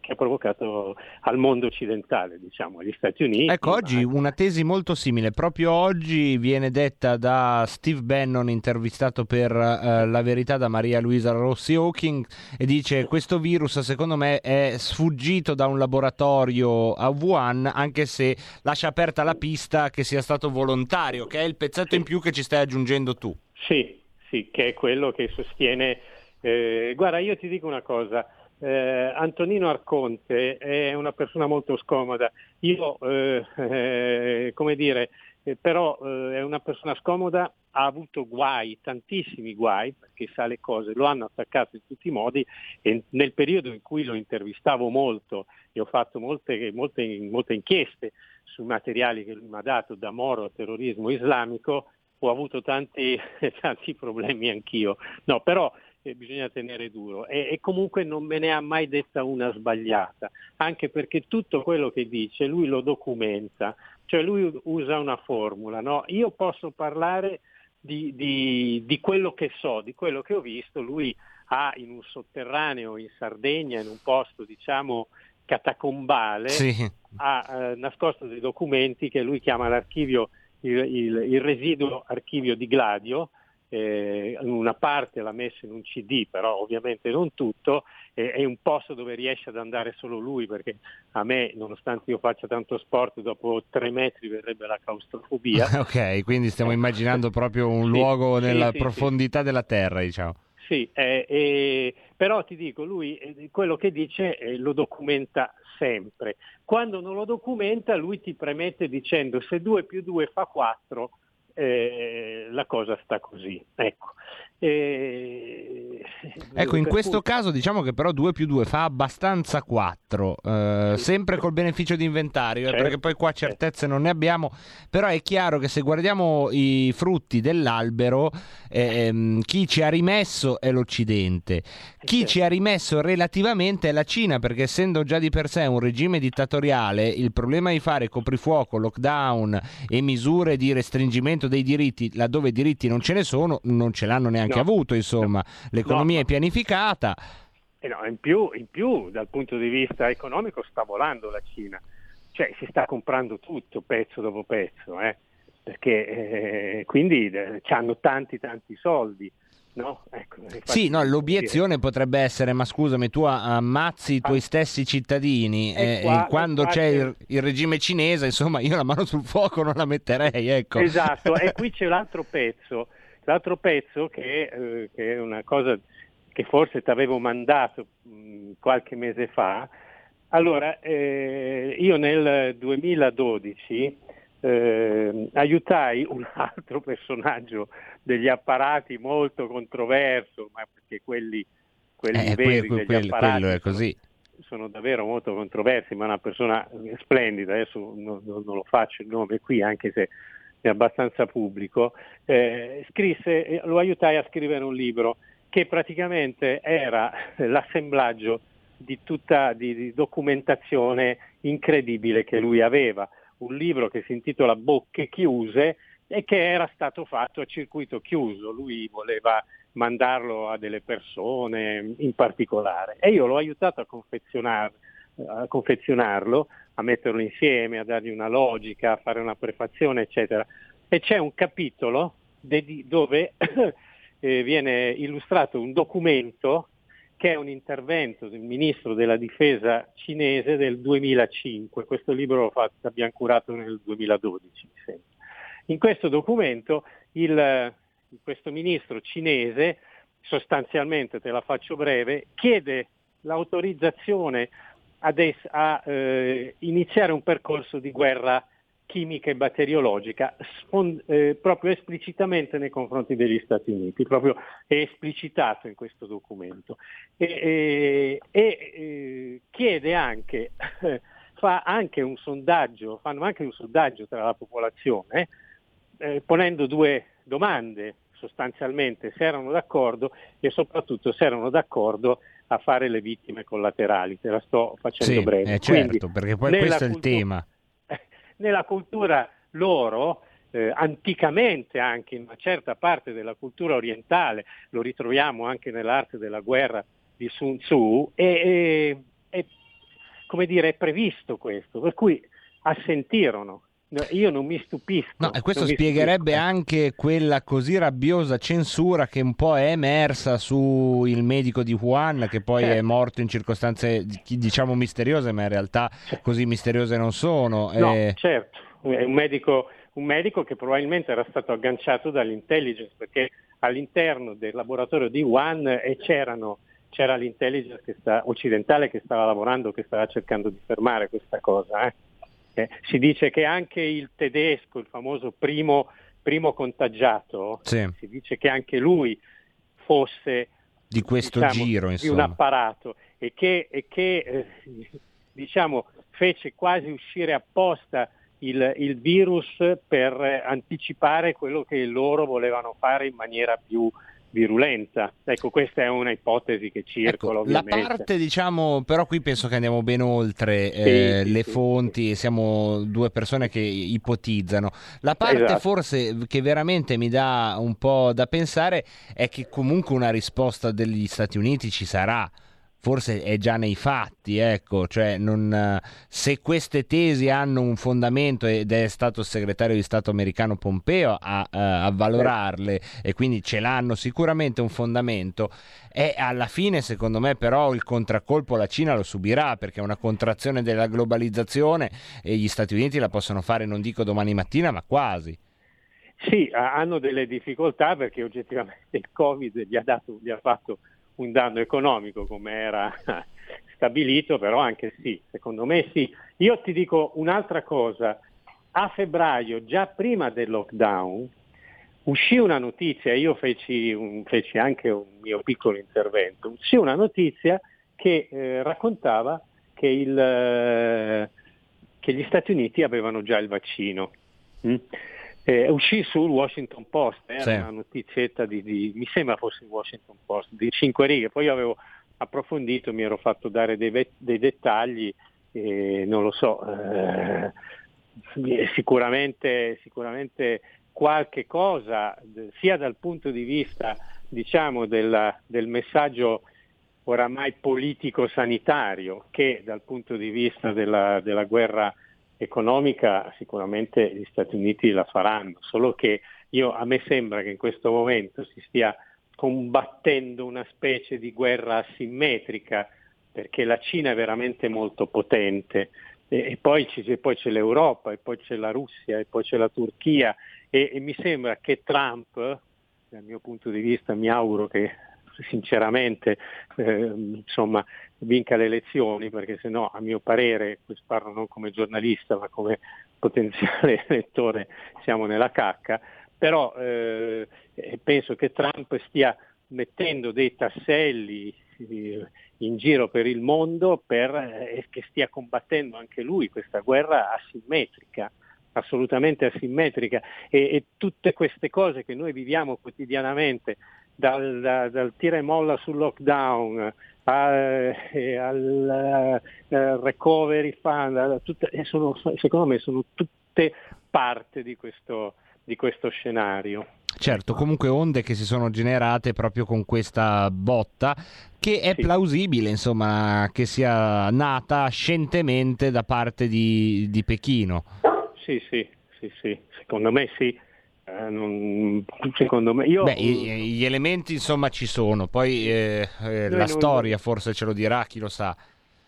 che ha provocato al mondo occidentale, diciamo, agli Stati Uniti. Ecco, oggi una tesi molto simile. Proprio oggi viene detta da Steve Bannon, intervistato per eh, La Verità da Maria Luisa Rossi Hawking, e dice: Questo virus, secondo me, è sfuggito da un laboratorio a Wuhan, anche se lascia aperta la pista che sia stato volontario, che è il pezzetto in più che ci stai aggiungendo tu. Sì, sì, che è quello che sostiene. eh, guarda, io ti dico una cosa. Eh, Antonino Arconte è una persona molto scomoda. Io, eh, eh, come dire, eh, però eh, è una persona scomoda, ha avuto guai, tantissimi guai, perché sa le cose, lo hanno attaccato in tutti i modi e nel periodo in cui lo intervistavo molto e ho fatto molte, molte, molte inchieste sui materiali che lui mi ha dato, da Moro a terrorismo islamico, ho avuto tanti, tanti problemi anch'io. No, però eh, bisogna tenere duro e, e comunque non me ne ha mai detta una sbagliata, anche perché tutto quello che dice lui lo documenta, cioè lui usa una formula. No? Io posso parlare di, di- di quello che so, di quello che ho visto, lui ha in un sotterraneo in Sardegna, in un posto diciamo catacombale, Sì. ha eh, nascosto dei documenti che lui chiama l'archivio, il, il- il residuo archivio di Gladio, eh, una parte l'ha messa in un CD, però ovviamente non tutto, e- è un posto dove riesce ad andare solo lui, perché a me, nonostante io faccia tanto sport, dopo tre metri verrebbe la claustrofobia. ok, quindi stiamo immaginando proprio un Sì, luogo sì, nella sì, sì. profondità della terra, diciamo. Sì, eh, eh, però ti dico, lui eh, quello che dice eh, lo documenta sempre. Quando non lo documenta lui ti premette dicendo se 2 più 2 fa 4, la cosa sta così. Ecco. Eh, Ecco, in questo cui- caso diciamo che però 2 più 2 fa abbastanza 4, eh, sempre col beneficio di inventario, eh, Certo, perché poi qua certezze non ne abbiamo, però è chiaro che se guardiamo i frutti dell'albero, ehm, chi ci ha rimesso è l'Occidente, chi ci ha rimesso relativamente è la Cina, perché essendo già di per sé un regime dittatoriale, il problema di fare coprifuoco, lockdown e misure di restringimento dei diritti, laddove diritti non ce ne sono, non ce l'hanno neanche No. avuto, insomma, l'economia è pianificata. Eh no, in, più, in più, dal punto di vista economico, sta volando la Cina, cioè si sta comprando tutto pezzo dopo pezzo, eh, perché eh, quindi eh, hanno tanti tanti soldi. No? Ecco, Sì, no, l'obiezione potrebbe essere, ma scusami, tu ammazzi i tuoi stessi cittadini E eh, qua- e quando qua c'è il, c'è- il regime cinese, insomma, io la mano sul fuoco non la metterei, ecco. Esatto, e qui c'è l'altro pezzo, l'altro pezzo che, eh, che è una cosa che forse ti avevo mandato mh, qualche mese fa. Allora, eh, io nel 2012 eh, aiutai un altro personaggio degli apparati molto controverso, ma perché quelli, quelli Eh, veri que- degli quel- apparati sono- sono davvero molto controversi, ma è una persona splendida, adesso non, non- non lo faccio il nome qui, anche se è abbastanza pubblico, eh, scrisse, eh, lo aiutai a scrivere un libro che praticamente era l'assemblaggio di tutta di, di documentazione incredibile che lui aveva. Un libro che si intitola Bocche chiuse e che era stato fatto a circuito chiuso. Lui voleva mandarlo a delle persone in particolare e io l'ho aiutato a, confezionar, a confezionarlo, a metterlo insieme, a dargli una logica, a fare una prefazione, eccetera. E c'è un capitolo de- dove eh, viene illustrato un documento che è un intervento del ministro della difesa cinese del 2005. Questo libro l'ho fatto, abbiamo curato nel 2012, mi sembra. In questo documento il, questo ministro cinese, sostanzialmente, te la faccio breve, chiede l'autorizzazione ad es- a eh, iniziare un percorso di guerra chimica e batteriologica spon- eh, proprio esplicitamente nei confronti degli Stati Uniti, proprio è esplicitato in questo documento. E, e, e eh, chiede anche, fa anche un sondaggio, fanno anche un sondaggio tra la popolazione, eh, ponendo due domande sostanzialmente se erano d'accordo e soprattutto se erano d'accordo a fare le vittime collaterali. Te la sto facendo Sì, breve. eh, certo, Quindi, perché poi nella questo è il cultura- tema. nella cultura loro, eh, anticamente anche in una certa parte della cultura orientale, lo ritroviamo anche nell'arte della guerra di Sun Tzu, e, e- e, come dire, è previsto questo, per cui assentirono. No, Io non mi stupisco. No, e questo spiegherebbe anche quella così rabbiosa censura che un po' è emersa su il medico di Wuhan, che poi è Certo. morto in circostanze diciamo misteriose, ma in realtà così misteriose non sono. No, Eh, certo, è un medico, un medico che probabilmente era stato agganciato dall'intelligence perché all'interno del laboratorio di Wuhan eh, c'erano, c'era l'intelligence che sta- occidentale che stava lavorando, che stava cercando di fermare questa cosa. eh. Eh, si dice che anche il tedesco, il famoso primo, primo contagiato, Sì. si dice che anche lui fosse di questo diciamo, giro, di un insomma. apparato e che, e che, eh, diciamo, fece quasi uscire apposta il, il virus per anticipare quello che loro volevano fare in maniera più virulenta. Ecco, questa è una ipotesi che circola Ecco, La parte, diciamo, però qui penso che andiamo ben oltre Sì, eh, sì, le sì, fonti, siamo due persone che ipotizzano. La parte Esatto. forse che veramente mi dà un po' da pensare è che comunque una risposta degli Stati Uniti ci sarà. Forse è già nei fatti, ecco, cioè non, se queste tesi hanno un fondamento ed è stato il segretario di Stato americano Pompeo a, eh, a valorarle e quindi ce l'hanno sicuramente un fondamento, e alla fine, secondo me, però il contraccolpo la Cina lo subirà perché è una contrazione della globalizzazione e gli Stati Uniti la possono fare, non dico domani mattina, ma quasi. Sì, ha- hanno delle difficoltà perché oggettivamente il Covid gli ha, dato, gli ha fatto un danno economico come era stabilito, però anche sì, secondo me sì. Io ti dico un'altra cosa, a febbraio, già prima del lockdown, uscì una notizia, io feci, un- feci anche un mio piccolo intervento, uscì una notizia che eh, raccontava che, il, eh, che gli Stati Uniti avevano già il vaccino. Mm? Eh, uscì sul Washington Post, era Sì. una notizietta di, di- mi sembra fosse il Washington Post, di cinque righe, poi io avevo approfondito, mi ero fatto dare dei, ve- dei dettagli e non lo so, eh, sicuramente, sicuramente qualche cosa, sia dal punto di vista diciamo, della- del messaggio oramai politico-sanitario che dal punto di vista della, della guerra economica sicuramente gli Stati Uniti la faranno, solo che io, a me sembra che in questo momento si stia combattendo una specie di guerra asimmetrica perché la Cina è veramente molto potente. E, e poi, ci- poi c'è l'Europa e poi c'è la Russia e poi c'è la Turchia e, e mi sembra che Trump, dal mio punto di vista mi auguro che sinceramente eh, insomma, vinca le elezioni perché se no a mio parere, parlo non come giornalista ma come potenziale elettore siamo nella cacca, però eh, penso che Trump stia mettendo dei tasselli eh, in giro per il mondo per, eh, che stia combattendo anche lui questa guerra asimmetrica assolutamente asimmetrica. E, e tutte queste cose che noi viviamo quotidianamente dal, da, dal tira e molla sul lockdown al, eh, al uh, recovery fund, tutte, sono, secondo me sono tutte parte di questo, di questo scenario. Certo, comunque onde che si sono generate proprio con questa botta che è sì. plausibile, insomma, che sia nata scientemente da parte di, di Pechino. Sì, sì, sì, sì, secondo me sì. Eh, non, secondo me io... Beh, gli elementi insomma ci sono, poi eh, eh, la non... storia forse ce lo dirà, chi lo sa.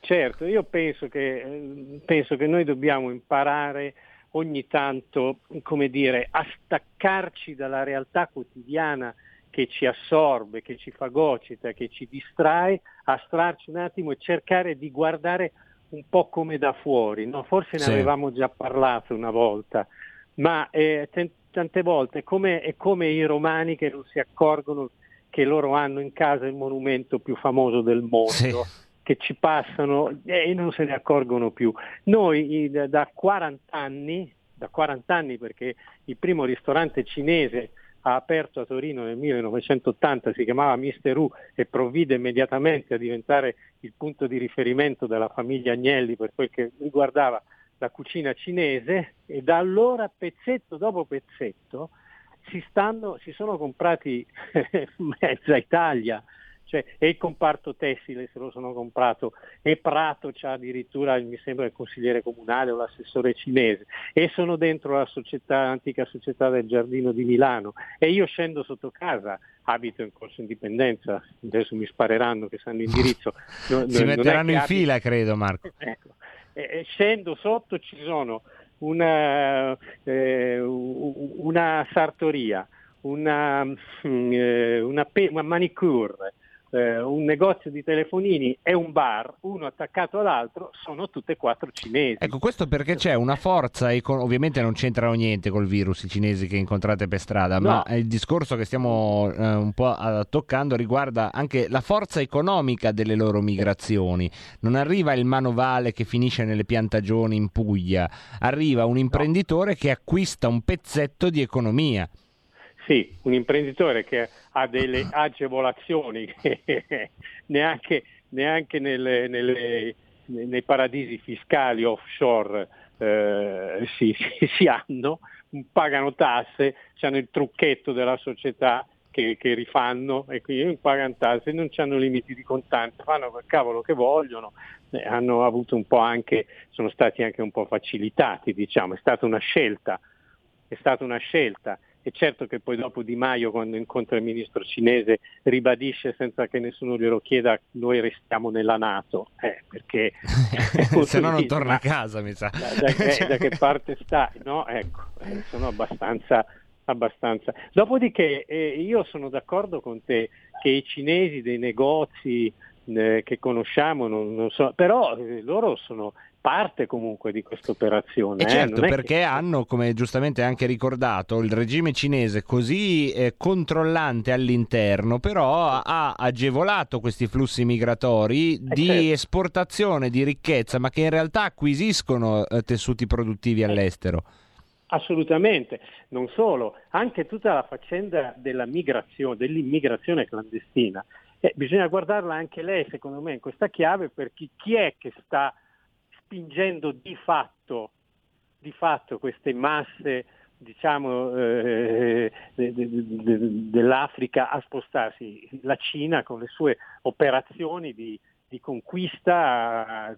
Certo, io penso che, penso che noi dobbiamo imparare ogni tanto, come dire, a staccarci dalla realtà quotidiana che ci assorbe, che ci fagocita, che ci distrae, astrarci un attimo e cercare di guardare un po' come da fuori. No? Forse ne sì. avevamo già parlato una volta, ma eh, tante volte come, è come i romani che non si accorgono che loro hanno in casa il monumento più famoso del mondo. Sì che ci passano e non se ne accorgono più. Noi da 40 anni, da 40 anni perché il primo ristorante cinese ha aperto a Torino nel 1980, si chiamava Mister U e provvide immediatamente a diventare il punto di riferimento della famiglia Agnelli per quel che riguardava la cucina cinese e da allora pezzetto dopo pezzetto si, stanno, si sono comprati mezza Italia, cioè, e il comparto tessile se lo sono comprato, e Prato c'ha addirittura, mi sembra, il consigliere comunale o l'assessore cinese, e sono dentro la società, l'antica società del Giardino di Milano, e io scendo sotto casa, abito in Corso Indipendenza, adesso mi spareranno che sanno l'indirizzo. No, si metteranno in abito... fila, credo Marco. Ecco. E, e scendo sotto, ci sono una, eh, una sartoria, una, mm, eh, una, una manicure, eh, un negozio di telefonini e un bar, uno attaccato all'altro, sono tutte e quattro cinesi. Ecco, questo perché c'è una forza, econ- ovviamente non c'entrano niente col virus i cinesi che incontrate per strada, no. ma il discorso che stiamo eh, un po' toccando riguarda anche la forza economica delle loro migrazioni. Non arriva il manovale che finisce nelle piantagioni in Puglia, arriva un imprenditore no. che acquista un pezzetto di economia. Sì, un imprenditore che ha delle agevolazioni che neanche, neanche nelle, nelle, nei paradisi fiscali offshore eh, si, si, hanno, pagano tasse, hanno il trucchetto della società che, che rifanno e quindi pagano tasse, non hanno limiti di contante, fanno quel cavolo che vogliono, eh, hanno avuto un po' anche, sono stati anche un po' facilitati, diciamo, è stata una scelta, è stata una scelta è certo che poi dopo Di Maio, quando incontra il ministro cinese, ribadisce senza che nessuno glielo chieda, noi restiamo nella Nato, eh, perché... Se no non torna a casa, mi sa. Da, da, eh, da che parte stai? No? Ecco, eh, sono abbastanza... abbastanza. Dopodiché eh, io sono d'accordo con te che i cinesi dei negozi eh, che conosciamo, non, non so, però eh, loro sono parte comunque di questa operazione. Eh? certo, perché che... hanno, come giustamente anche ricordato, il regime cinese così eh, controllante all'interno, però ha agevolato questi flussi migratori eh di certo. esportazione di ricchezza, ma che in realtà acquisiscono eh, tessuti produttivi all'estero. Assolutamente, non solo, anche tutta la faccenda della migrazione, dell'immigrazione clandestina. Eh, bisogna guardarla anche lei, secondo me, in questa chiave, perché chi è che sta spingendo di fatto, di fatto queste masse diciamo, eh, de, de, de, dell'Africa a spostarsi. La Cina con le sue operazioni di, di conquista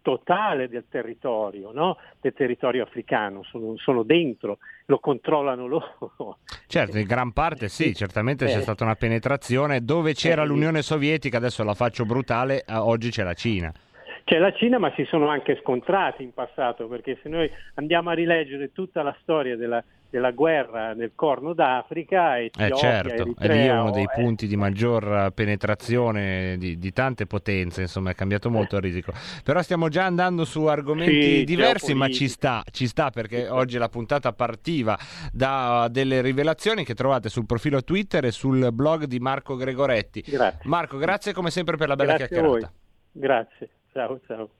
totale del territorio, no? del territorio africano, sono, sono, dentro, lo controllano loro. Certo, in gran parte sì, certamente eh. c'è stata una penetrazione, dove c'era eh, l'Unione Sovietica, adesso la faccio brutale, oggi c'è la Cina. C'è la Cina ma si sono anche scontrati in passato perché se noi andiamo a rileggere tutta la storia della, della guerra nel Corno d'Africa Etiopia, eh certo, Eritrea, è lì uno dei eh. punti di maggior penetrazione di, di, tante potenze, insomma è cambiato molto il risico. Però stiamo già andando su argomenti sì, diversi, ma ci sta, ci sta perché oggi la puntata partiva da delle rivelazioni che trovate sul profilo Twitter e sul blog di Marco Gregoretti. Grazie. Marco, grazie come sempre per la bella grazie chiacchierata. Grazie. Ciao, ciao.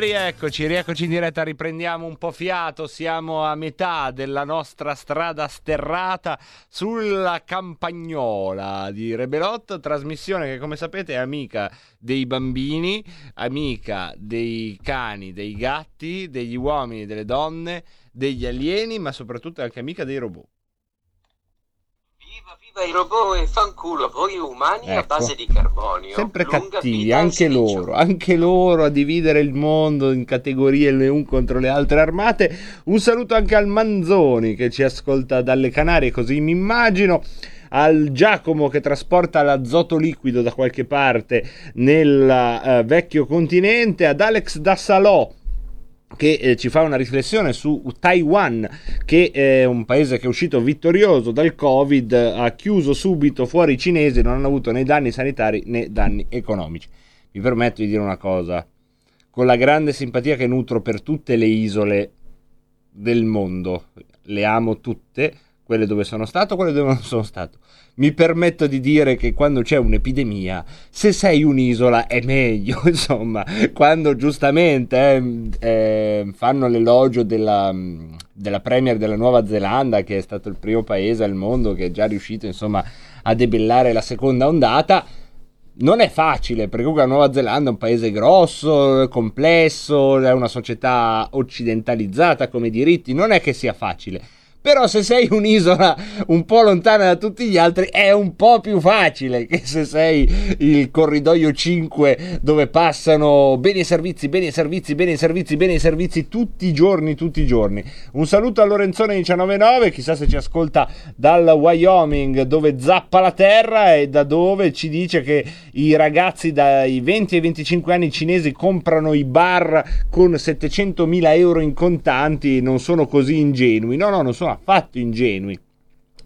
Rieccoci, rieccoci in diretta, riprendiamo un po' fiato, siamo a metà della nostra strada sterrata sulla campagnola di Rebelot, trasmissione che come sapete è amica dei bambini, amica dei cani, dei gatti, degli uomini, delle donne, degli alieni, ma soprattutto anche amica dei robot. Viva i robot e fanculo voi umani a Ecco. base di carbonio. Sempre Lunga cattivi, anche loro, anche loro a dividere il mondo in categorie le un contro le altre armate. Un saluto anche al Manzoni che ci ascolta dalle Canarie, così mi immagino. Al Giacomo che trasporta l'azoto liquido da qualche parte nel eh, vecchio continente, ad Alex da Salò che eh, ci fa una riflessione su Taiwan, che è un paese che è uscito vittorioso dal Covid, ha chiuso subito fuori i cinesi, non hanno avuto né danni sanitari né danni economici. Mi permetto di dire una cosa, con la grande simpatia che nutro per tutte le isole del mondo, le amo tutte, quelle dove sono stato, quelle dove non sono stato. Mi permetto di dire che quando c'è un'epidemia, se sei un'isola è meglio, insomma, quando giustamente eh, eh, fanno l'elogio della, della Premier della Nuova Zelanda, che è stato il primo paese al mondo che è già riuscito, insomma, a debellare la seconda ondata, non è facile, perché comunque la Nuova Zelanda è un paese grosso, complesso, è una società occidentalizzata come diritti, non è che sia facile. Però se sei un'isola un po' lontana da tutti gli altri è un po' più facile che se sei il corridoio 5 dove passano beni e servizi, beni e servizi, beni e servizi, beni e servizi tutti i giorni, tutti i giorni. Un saluto a Lorenzone 199, chissà se ci ascolta dal Wyoming dove zappa la terra e da dove ci dice che i ragazzi dai 20 ai 25 anni cinesi comprano i bar con 700.000 euro in contanti, non sono così ingenui. No, no, non sono affatto ingenui.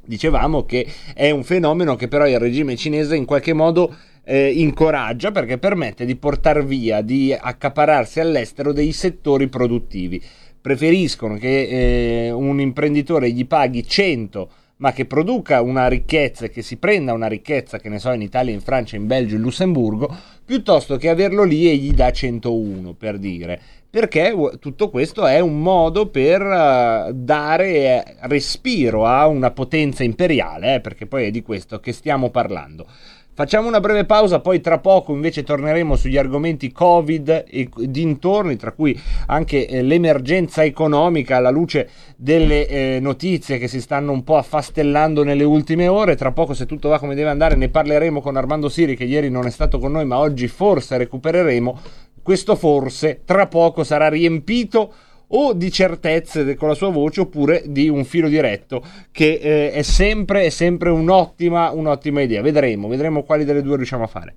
Dicevamo che è un fenomeno che però il regime cinese in qualche modo eh, incoraggia perché permette di portare via, di accapararsi all'estero dei settori produttivi. Preferiscono che eh, un imprenditore gli paghi 100 ma che produca una ricchezza e che si prenda una ricchezza, che ne so, in Italia, in Francia, in Belgio, in Lussemburgo, piuttosto che averlo lì e gli dà 101 per dire. Perché tutto questo è un modo per eh, dare eh, respiro a una potenza imperiale, eh, perché poi è di questo che stiamo parlando. Facciamo una breve pausa, poi tra poco invece torneremo sugli argomenti Covid e dintorni, tra cui anche eh, l'emergenza economica alla luce delle notizie che si stanno un po' affastellando nelle ultime ore. Tra poco, se tutto va come deve andare, ne parleremo con Armando Siri, che ieri non è stato con noi, ma oggi forse recupereremo. Questo forse tra poco sarà riempito o di certezze con la sua voce oppure di un filo diretto che eh, è sempre, è sempre un'ottima, un'ottima idea. Vedremo, vedremo quali delle due riusciamo a fare.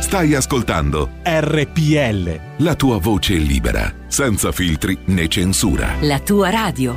Stai ascoltando RPL. la tua voce libera, senza filtri né censura. La tua radio.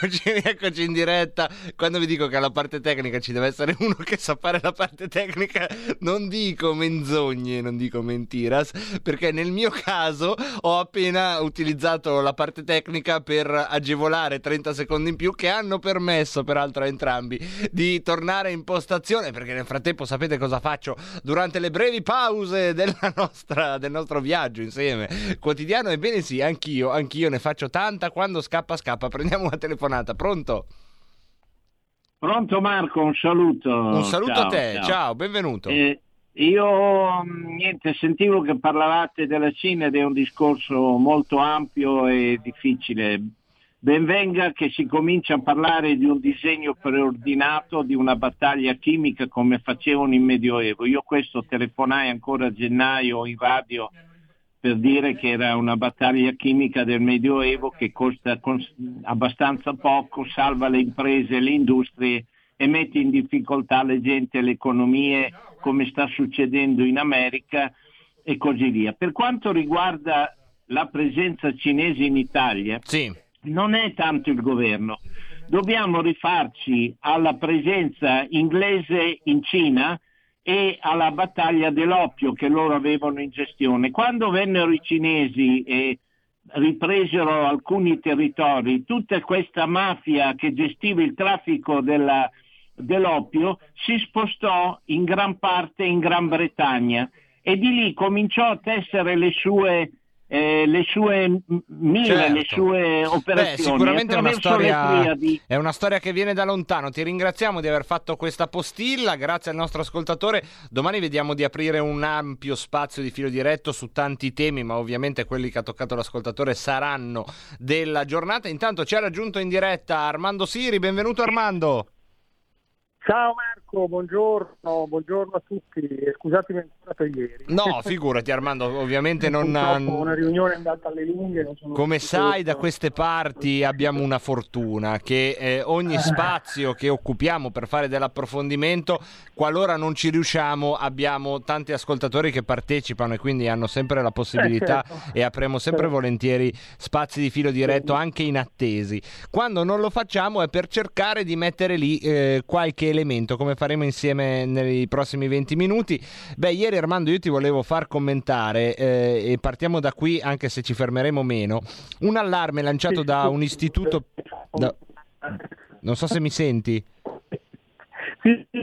E rieccoci, rieccoci in diretta. Quando vi dico che alla parte tecnica ci deve essere uno che sa fare la parte tecnica, non dico menzogne, non dico mentiras, perché nel mio caso ho appena utilizzato la parte tecnica per agevolare 30 secondi in più che hanno permesso peraltro a entrambi di tornare in postazione, perché nel frattempo sapete cosa faccio durante le brevi pause nostra, del nostro viaggio insieme quotidiano? Ebbene sì, anch'io, anch'io ne faccio tanta quando scappa scappa. Prendiamo una telefonata, pronto? Pronto Marco, un saluto. Un saluto Ciao, a te, ciao, benvenuto. Eh, io mh, niente, sentivo che parlavate della Cina ed è un discorso molto ampio e difficile. Benvenga che si comincia a parlare di un disegno preordinato di una battaglia chimica come facevano in Medioevo. Io questo telefonai ancora a gennaio in radio per dire che era una battaglia chimica del Medioevo che costa cons- abbastanza poco, salva le imprese e le industrie e mette in difficoltà le gente e le economie come sta succedendo in America e così via. Per quanto riguarda la presenza cinese in Italia, non è tanto il governo. Dobbiamo rifarci alla presenza inglese in Cina e alla battaglia dell'oppio che loro avevano in gestione. Quando vennero i cinesi e ripresero alcuni territori, tutta questa mafia che gestiva il traffico della- dell'oppio si spostò in gran parte in Gran Bretagna e di lì cominciò a tessere le sue, eh, le sue m- mire, Certo. le sue operazioni. Beh, sicuramente è una, storia, è una storia che viene da lontano. Ti ringraziamo di aver fatto questa postilla, grazie al nostro ascoltatore. Domani vediamo di aprire un ampio spazio di filo diretto su tanti temi, ma ovviamente quelli che ha toccato l'ascoltatore saranno della giornata. Intanto ci ha raggiunto in diretta Armando Siri, benvenuto Armando. Ciao Marco, buongiorno, buongiorno a tutti. E Scusatemi ancora per ieri. No, figurati Armando, ovviamente non... Purtroppo una riunione è andata alle lunghe. Come sai, da queste parti abbiamo una fortuna che eh, ogni spazio che occupiamo per fare dell'approfondimento, qualora non ci riusciamo, abbiamo tanti ascoltatori che partecipano e quindi hanno sempre la possibilità Eh, certo. e apriamo sempre Certo. volentieri spazi di filo diretto anche inattesi. Quando non lo facciamo è per cercare di mettere lì eh, qualche elemento, come faremo insieme nei prossimi 20 minuti. Beh, ieri Armando io ti volevo far commentare eh, e partiamo da qui anche se ci fermeremo meno. Un allarme lanciato da un istituto... da- Non so se mi senti. Tutto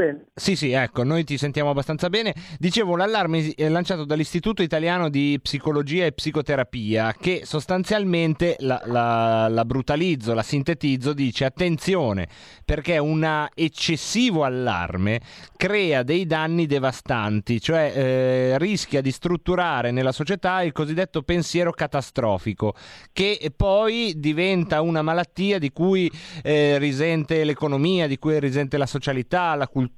bene. Sì, sì, ecco, noi ti sentiamo abbastanza bene. Dicevo, l'allarme è lanciato dall'Istituto Italiano di Psicologia e Psicoterapia che sostanzialmente la, la- la brutalizzo, la sintetizzo, dice attenzione perché un eccessivo allarme crea dei danni devastanti, cioè eh, rischia di strutturare nella società il cosiddetto pensiero catastrofico che poi diventa una malattia di cui eh, risente l'economia, di cui risente la socialità, la cultura,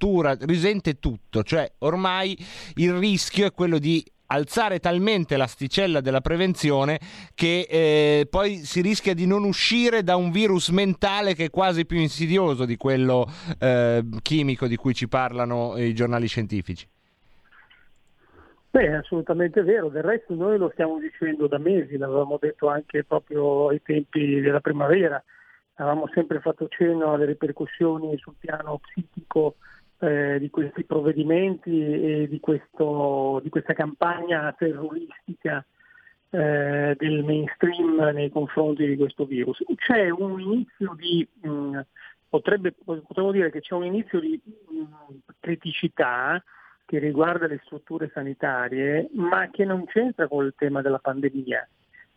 risente tutto, cioè ormai il rischio è quello di alzare talmente l'asticella della prevenzione che eh, poi si rischia di non uscire da un virus mentale che è quasi più insidioso di quello eh, chimico di cui ci parlano i giornali scientifici. Beh, è assolutamente vero. Del resto noi lo stiamo dicendo da mesi, l'avevamo detto anche proprio ai tempi della primavera. Avevamo sempre fatto cenno alle ripercussioni sul piano psichico eh, di questi provvedimenti e di, questo, di questa campagna terroristica eh, del mainstream nei confronti di questo virus. C'è un inizio di, mh, potrebbe, potremmo dire che c'è un inizio di mh, criticità che riguarda le strutture sanitarie, ma che non c'entra con il tema della pandemia.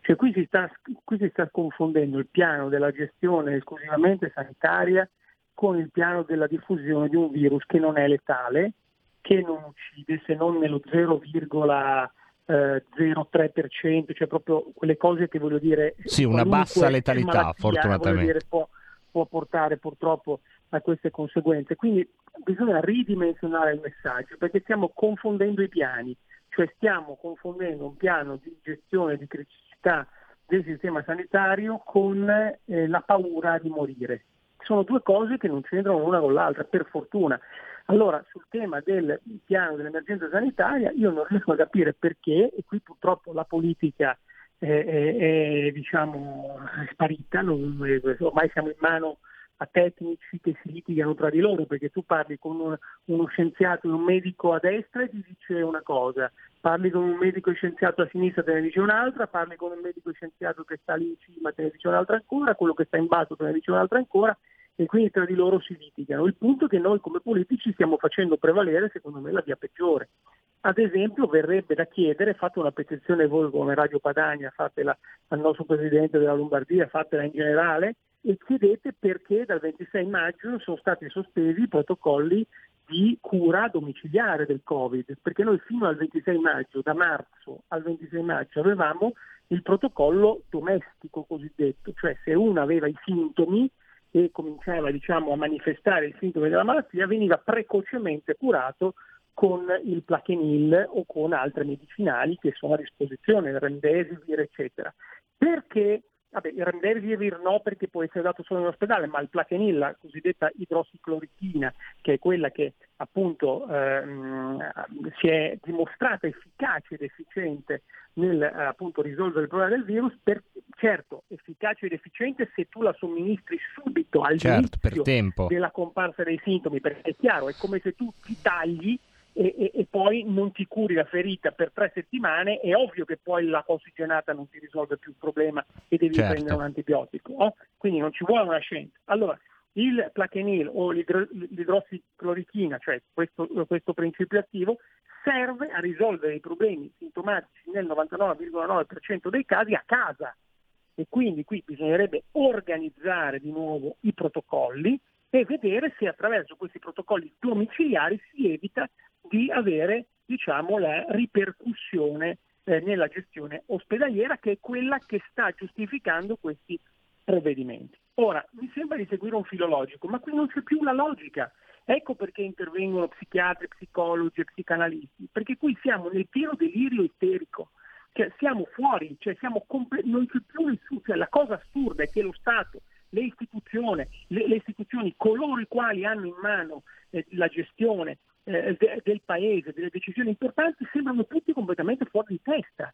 Cioè qui si sta, qui si sta confondendo il piano della gestione esclusivamente sanitaria con il piano della diffusione di un virus che non è letale, che non uccide se non nello 0,03%, cioè proprio quelle cose che voglio dire... Sì, una bassa letalità, malattia, fortunatamente. dire, può, può portare purtroppo a queste conseguenze. Quindi bisogna ridimensionare il messaggio perché stiamo confondendo i piani, cioè stiamo confondendo un piano di gestione di criticità del sistema sanitario con eh, la paura di morire. Sono due cose che non c'entrano l'una con l'altra, per fortuna. Allora, sul tema del piano dell'emergenza sanitaria, io non riesco a capire perché, e qui purtroppo la politica è, è- è, diciamo, sparita, non- ormai siamo in mano a tecnici che si litigano tra di loro, perché tu parli con un- uno scienziato e un medico a destra e ti dice una cosa, parli con un medico e scienziato a sinistra te ne dice un'altra, parli con un medico e scienziato che sta lì in cima te ne dice un'altra ancora, quello che sta in basso te ne dice un'altra ancora e quindi tra di loro si litigano. Il punto è che noi come politici stiamo facendo prevalere, secondo me, la via peggiore. Ad esempio verrebbe da chiedere, fate una petizione voi come Radio Padania, fatela al nostro Presidente della Lombardia, fatela in generale, e chiedete perché dal 26 maggio sono stati sospesi i protocolli di cura domiciliare del Covid, perché noi fino al 26 maggio, da marzo al 26 maggio, avevamo il protocollo domestico cosiddetto, cioè se uno aveva i sintomi e cominciava diciamo, a manifestare i sintomi della malattia, veniva precocemente curato con il Plaquenil o con altre medicinali che sono a disposizione, il Remdesivir, eccetera. Perché? Vabbè, il Remdesivir no perché può essere dato solo in ospedale, ma il Plaquenil, la cosiddetta idrossiclorochina, che è quella che appunto ehm, si è dimostrata efficace ed efficiente nel appunto risolvere il problema del virus, per, certo efficace ed efficiente se tu la somministri subito all'inizio Certo, della comparsa dei sintomi, perché è chiaro, è come se tu ti tagli e, e- e poi non ti curi la ferita per tre settimane, è ovvio che poi la ossigenata non ti risolve più il problema e devi Certo. prendere un antibiotico. no? Quindi non ci vuole una scienza. Allora, il plaquenil o l'idro- l'idrossiclorochina, cioè questo, questo principio attivo, serve a risolvere i problemi sintomatici nel 99,9% dei casi a casa e quindi qui bisognerebbe organizzare di nuovo i protocolli e vedere se attraverso questi protocolli domiciliari si evita di avere diciamo, la ripercussione eh, nella gestione ospedaliera che è quella che sta giustificando questi provvedimenti. Ora, mi sembra di seguire un filo logico, ma qui non c'è più la logica. Ecco perché intervengono psichiatri, psicologi e psicanalisti, perché qui siamo nel pieno delirio isterico, cioè siamo fuori, cioè siamo comple- non c'è più nessuno, cioè la cosa assurda è che lo Stato, le istituzioni, le, le istituzioni, coloro i quali hanno in mano eh, la gestione eh, de- del paese, delle decisioni importanti, sembrano tutti completamente fuori di testa.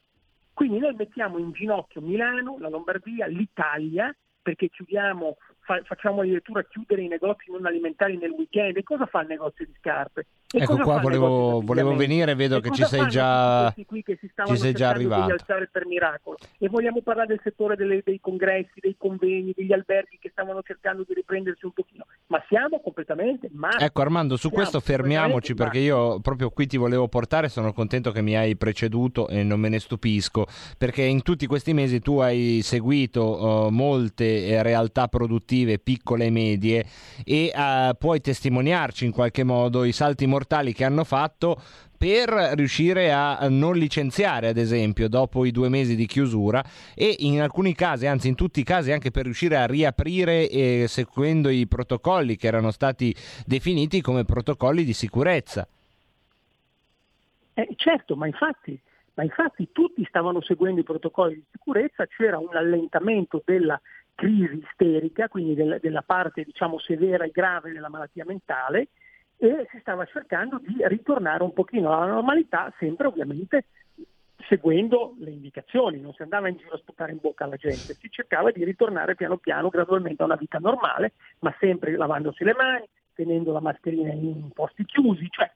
Quindi noi mettiamo in ginocchio Milano, la Lombardia, l'Italia, perché chiudiamo, fa- facciamo addirittura chiudere i negozi non alimentari nel weekend. E cosa fa il negozio di scarpe? E Ecco qua, volevo, volevo venire, vedo E che ci sei già, qui che si ci sei già arrivato. per miracolo? E vogliamo parlare del settore delle- dei congressi, dei convegni, degli alberghi che stavano cercando di riprendersi un pochino. Ma siamo completamente matti. Ecco Armando, su Siamo questo fermiamoci perché io proprio qui ti volevo portare, sono contento che mi hai preceduto e non me ne stupisco, perché in tutti questi mesi tu hai seguito eh, molte eh, realtà produttive piccole e medie e eh, puoi testimoniarci in qualche modo i salti mortali che hanno fatto per riuscire a non licenziare, ad esempio, dopo i due mesi di chiusura e in alcuni casi, anzi in tutti i casi, anche per riuscire a riaprire eh, seguendo i protocolli che erano stati definiti come protocolli di sicurezza. Eh, certo, ma infatti, ma infatti tutti stavano seguendo i protocolli di sicurezza, c'era un allentamento della crisi isterica, quindi del- della parte diciamo severa e grave della malattia mentale e si stava cercando di ritornare un pochino alla normalità, sempre ovviamente seguendo le indicazioni, non si andava in giro a sputare in bocca alla gente, si cercava di ritornare piano piano, gradualmente a una vita normale, ma sempre lavandosi le mani, tenendo la mascherina in posti chiusi, cioè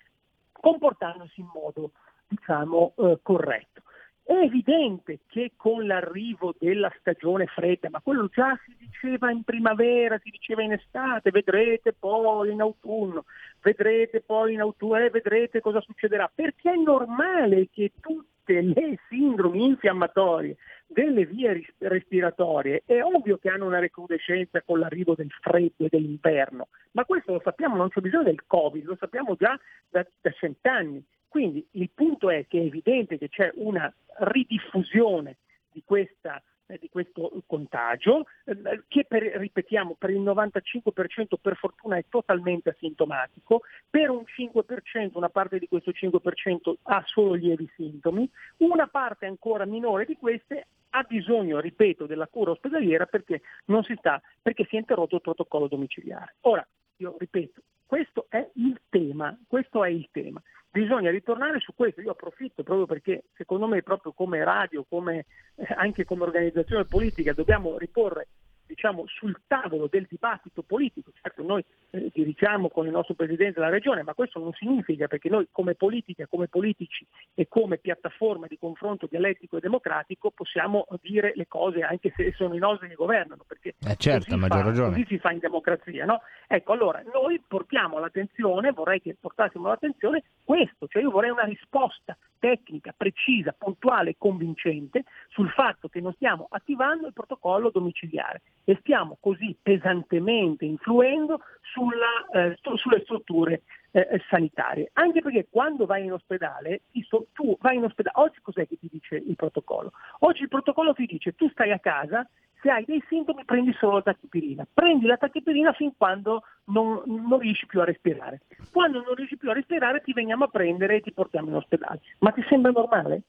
comportandosi in modo diciamo eh, corretto. È evidente che con l'arrivo della stagione fredda, ma quello già si diceva in primavera, si diceva in estate, vedrete poi in autunno, vedrete poi in autunno, e vedrete cosa succederà, perché è normale che tutte le sindromi infiammatorie delle vie respiratorie è ovvio che hanno una recrudescenza con l'arrivo del freddo e dell'inverno, ma questo lo sappiamo, non c'è bisogno del Covid, lo sappiamo già da cent'anni. Quindi il punto è che è evidente che c'è una ridiffusione di, questa, eh, di questo contagio eh, che per, ripetiamo per il 95% per fortuna è totalmente asintomatico, per un 5% una parte di questo 5% ha solo lievi sintomi, una parte ancora minore di queste ha bisogno, ripeto, della cura ospedaliera perché, si sta, perché si è interrotto il protocollo domiciliare. Ora, io ripeto, questo è il tema, questo è il tema. Bisogna ritornare su questo. Io approfitto proprio perché secondo me proprio come radio, come, eh, anche come organizzazione politica dobbiamo riporre diciamo, sul tavolo del dibattito politico. Certo, noi eh, dirigiamo con il nostro Presidente della Regione, ma questo non significa perché noi come politica, come politici e come piattaforma di confronto dialettico e democratico possiamo dire le cose anche se sono i nostri che governano, perché Eh, certo, così, fa- così si fa in democrazia. No? Ecco, allora noi portiamo l'attenzione, vorrei che portassimo l'attenzione questo, cioè io vorrei una risposta tecnica, precisa, puntuale e convincente sul fatto che non stiamo attivando il protocollo domiciliare e stiamo così pesantemente influendo sulla, eh, stu- sulle strutture eh, eh, sanitarie. Anche perché quando vai in ospedale, so- tu vai in ospedale, oggi cos'è che ti dice il protocollo? Oggi il protocollo ti dice tu stai a casa, se hai dei sintomi prendi solo la tachipirina, prendi la tachipirina fin quando non, non riesci più a respirare. Quando non riesci più a respirare ti veniamo a prendere e ti portiamo in ospedale. Ma ti sembra normale?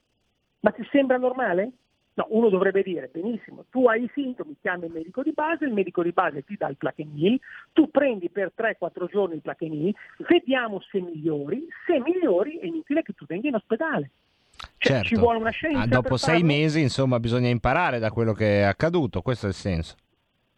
Ma ti sembra normale? No, uno dovrebbe dire, benissimo, tu hai i sintomi, chiami il medico di base, il medico di base ti dà il plaquenil, tu prendi per 3-4 giorni il plaquenil, vediamo se migliori, se migliori è inutile che tu venga in ospedale. Cioè, Certo. ci vuole una scienza Ah, dopo sei farlo? mesi, insomma, bisogna imparare da quello che è accaduto, questo è il senso.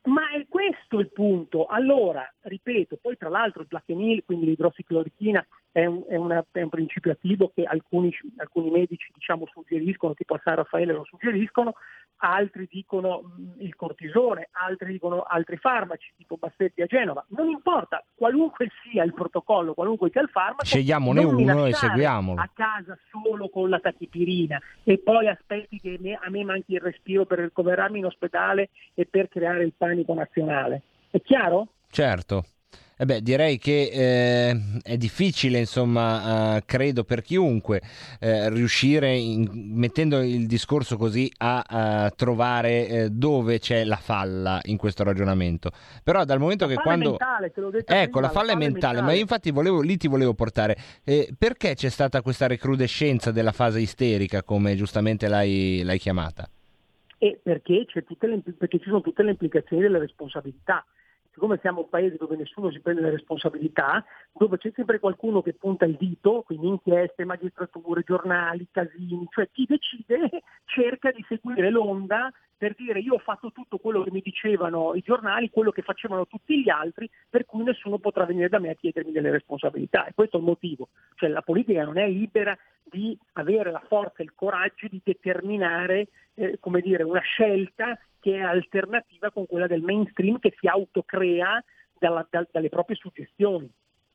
Ma è questo il punto. Allora, ripeto, poi tra l'altro il plaquenil, quindi l'idrossiclorochina, è un, è una- è un principio attivo che alcuni, alcuni medici diciamo, suggeriscono, tipo a San Raffaele lo suggeriscono, altri dicono mh, il cortisone, altri dicono altri farmaci, tipo Bassetti a Genova. Non importa, qualunque sia il protocollo, qualunque sia il farmaco, Scegliamone uno e seguiamolo. A casa solo con la tachipirina e poi aspetti che me- a me manchi il respiro per ricoverarmi in ospedale e per creare il panico nazionale. È chiaro? Certo. Eh beh, direi che eh, è difficile, insomma, eh, credo per chiunque eh, riuscire, in- mettendo il discorso così, a, a trovare eh, dove c'è la falla in questo ragionamento. Però dal momento che falla quando... mentale, Ecco, prima, la falla è mentale, ma io infatti volevo, lì ti volevo portare. Eh, perché c'è stata questa recrudescenza della fase isterica, come giustamente l'hai, l'hai chiamata? E perché, c'è tutte le, perché ci sono tutte le implicazioni delle responsabilità. Siccome siamo un paese dove nessuno si prende le responsabilità, dove c'è sempre qualcuno che punta il dito, quindi inchieste, magistrature, giornali, casini, cioè chi decide cerca di seguire l'onda per dire io ho fatto tutto quello che mi dicevano i giornali, quello che facevano tutti gli altri, per cui nessuno potrà venire da me a chiedermi delle responsabilità. E questo è il motivo. Cioè la politica non è libera di avere la forza e il coraggio di determinare eh, dire, una scelta che è alternativa con quella del mainstream che si autocrea dalla- dal- dalle proprie suggestioni.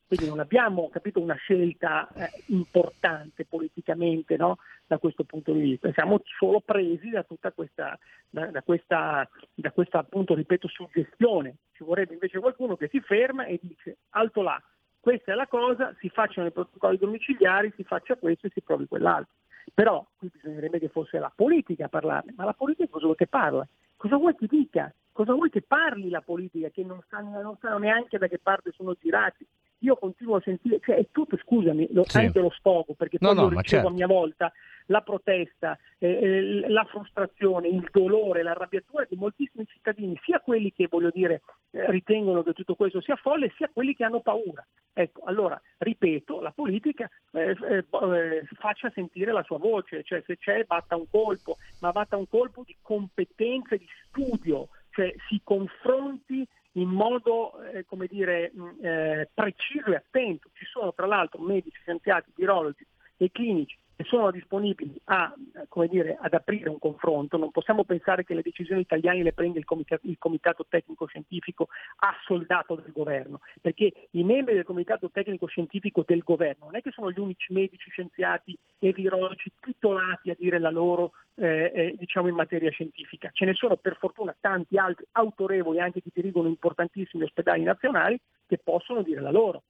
Quindi non abbiamo capito una scelta eh, importante politicamente no? da questo punto di vista, siamo solo presi da tutta questa, da, da questa, da questa appunto, ripeto, suggestione. Ci vorrebbe invece qualcuno che si ferma e dice alto là, questa è la cosa, si facciano i protocolli domiciliari, si faccia questo e si provi quell'altro. Però qui bisognerebbe che fosse la politica a parlarne, ma la politica cosa vuoi che parla? Cosa vuoi che dica? Cosa vuoi che parli la politica che non sanno, non sanno neanche da che parte sono girati? Io continuo a sentire, cioè è tutto, scusami, lo, Sì. anche lo sfogo, perché No, poi no, ma ricevo certo. a mia volta la protesta, eh, eh, la frustrazione, il dolore, l'arrabbiatura di moltissimi cittadini, sia quelli che voglio dire eh, ritengono che tutto questo sia folle, sia quelli che hanno paura. Ecco, allora, ripeto, la politica eh, eh, eh, faccia sentire la sua voce, cioè se c'è batta un colpo, ma batta un colpo di competenze, di studio, cioè si confronti in modo, eh, come dire, mh, eh, preciso e attento. Ci sono tra l'altro medici, scienziati, virologi e clinici che sono disponibili a, eh, come dire, ad aprire un confronto. Non possiamo pensare che le decisioni italiane le prenda il comitato, il comitato tecnico scientifico a soldato del governo, perché i membri del comitato tecnico scientifico del governo non è che sono gli unici medici, scienziati e virologi titolati a dire la loro eh, eh, diciamo in materia scientifica. Ce ne sono per fortuna tanti altri autorevoli anche che dirigono importantissimi ospedali nazionali che possono dire la loro.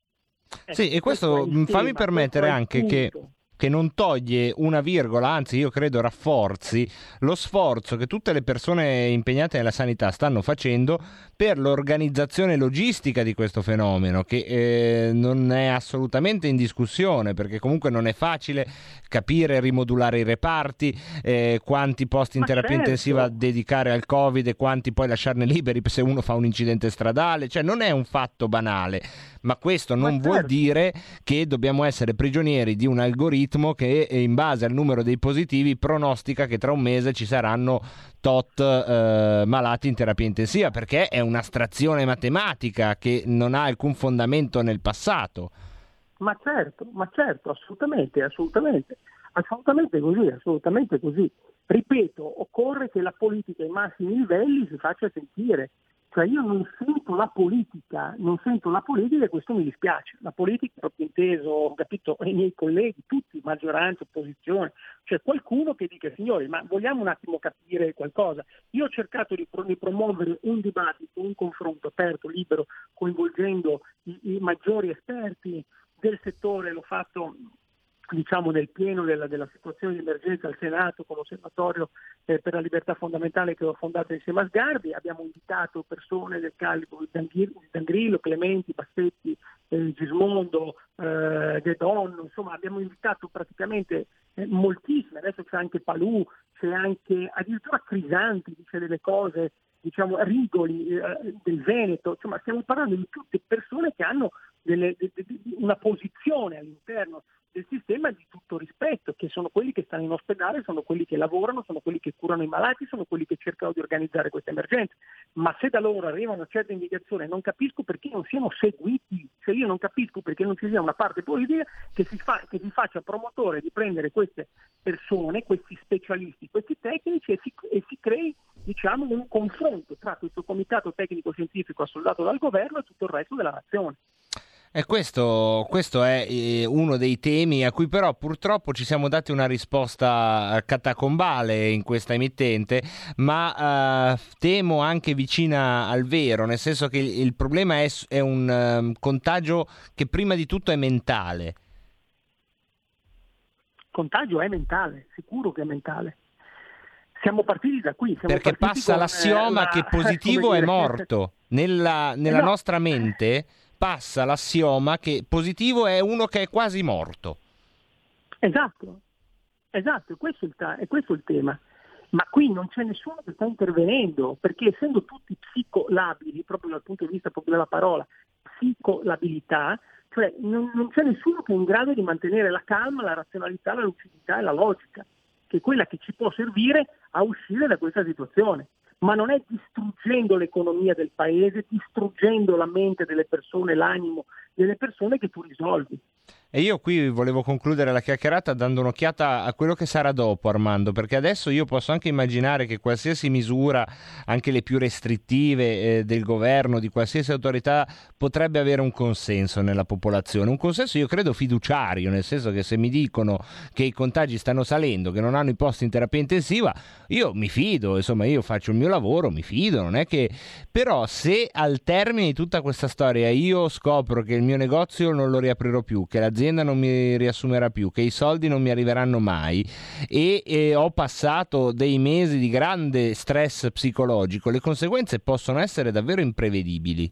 Ecco, Sì, e questo mh, fammi tema, permettere questo anche che. Che non toglie una virgola, anzi io credo rafforzi lo sforzo che tutte le persone impegnate nella sanità stanno facendo per l'organizzazione logistica di questo fenomeno, che eh, non è assolutamente in discussione, perché comunque non è facile capire rimodulare i reparti, eh, quanti posti in Ma terapia certo. intensiva dedicare al Covid e quanti poi lasciarne liberi se uno fa un incidente stradale, cioè non è un fatto banale, ma questo non vuol certo. dire che dobbiamo essere prigionieri di un algoritmo che eh, in base al numero dei positivi pronostica che tra un mese ci saranno tot eh, malati in terapia intensiva, perché è un'astrazione matematica che non ha alcun fondamento nel passato. Ma certo, ma certo, assolutamente, assolutamente, assolutamente così, assolutamente così. Ripeto, occorre che la politica ai massimi livelli si faccia sentire. Cioè io non sento la politica, non sento la politica e questo mi dispiace. La politica, proprio inteso, ho capito, i miei colleghi, tutti, maggioranza, opposizione, c'è qualcuno che dica signori, ma vogliamo un attimo capire qualcosa. Io ho cercato di, di promuovere un dibattito, un confronto aperto, libero, coinvolgendo i, i maggiori esperti del settore, l'ho fatto diciamo nel pieno della, della situazione di emergenza al Senato con l'osservatorio eh, per la libertà fondamentale che ho fondato insieme a Sgarbi, abbiamo invitato persone del calibro di Dangrillo, Clementi, Bassetti, eh, Gismondo, eh, De Donno, insomma abbiamo invitato praticamente eh, moltissime, adesso c'è anche Palù, c'è anche addirittura Crisanti, dice delle cose, diciamo Rigoli eh, del Veneto, insomma stiamo parlando di tutte persone che hanno delle- de- de- de- una posizione all'interno del sistema di tutto rispetto, che sono quelli che stanno in ospedale, sono quelli che lavorano, sono quelli che curano i malati, sono quelli che cercano di organizzare queste emergenze. Ma se da loro arriva una certa indicazione, non capisco perché non siano seguiti, cioè io non capisco perché non ci sia una parte politica che si, fa- che si faccia promotore di prendere queste persone, questi specialisti, questi tecnici e si, e si crei diciamo, un confronto tra questo comitato tecnico scientifico assoldato dal governo e tutto il resto della nazione. E questo, questo è eh, uno dei temi a cui però purtroppo ci siamo dati una risposta eh, catacombale in questa emittente, ma eh, temo anche vicina al vero, nel senso che il, il problema è, è un ehm, contagio che prima di tutto è mentale. Contagio è mentale, sicuro che è mentale. Siamo partiti da qui. Perché passa con, eh, l'assioma la- che positivo è morto. Nella, nella Esatto. nostra mente passa l'assioma che positivo è uno che è quasi morto. Esatto, esatto, è questo, il ta- è questo il tema. Ma qui non c'è nessuno che sta intervenendo, perché essendo tutti psicolabili, proprio dal punto di vista della parola, psicolabilità, cioè non, non c'è nessuno che è in grado di mantenere la calma, la razionalità, la lucidità e la logica, che è quella che ci può servire a uscire da questa situazione. Ma non è distruggendo l'economia del paese, distruggendo la mente delle persone, l'animo delle persone che tu risolvi. E io qui volevo concludere la chiacchierata dando un'occhiata a quello che sarà dopo, Armando, perché adesso io posso anche immaginare che qualsiasi misura, anche le più restrittive eh, del governo, di qualsiasi autorità, potrebbe avere un consenso nella popolazione. Un consenso, io credo, fiduciario, nel senso che se mi dicono che i contagi stanno salendo, che non hanno i posti in terapia intensiva, io mi fido, insomma, io faccio il mio lavoro, mi fido, non è che... Però se al termine di tutta questa storia io scopro che il mio negozio non lo riaprirò più, che l'azienda non mi riassumerà più, che i soldi non mi arriveranno mai e, e ho passato dei mesi di grande stress psicologico, le conseguenze possono essere davvero imprevedibili.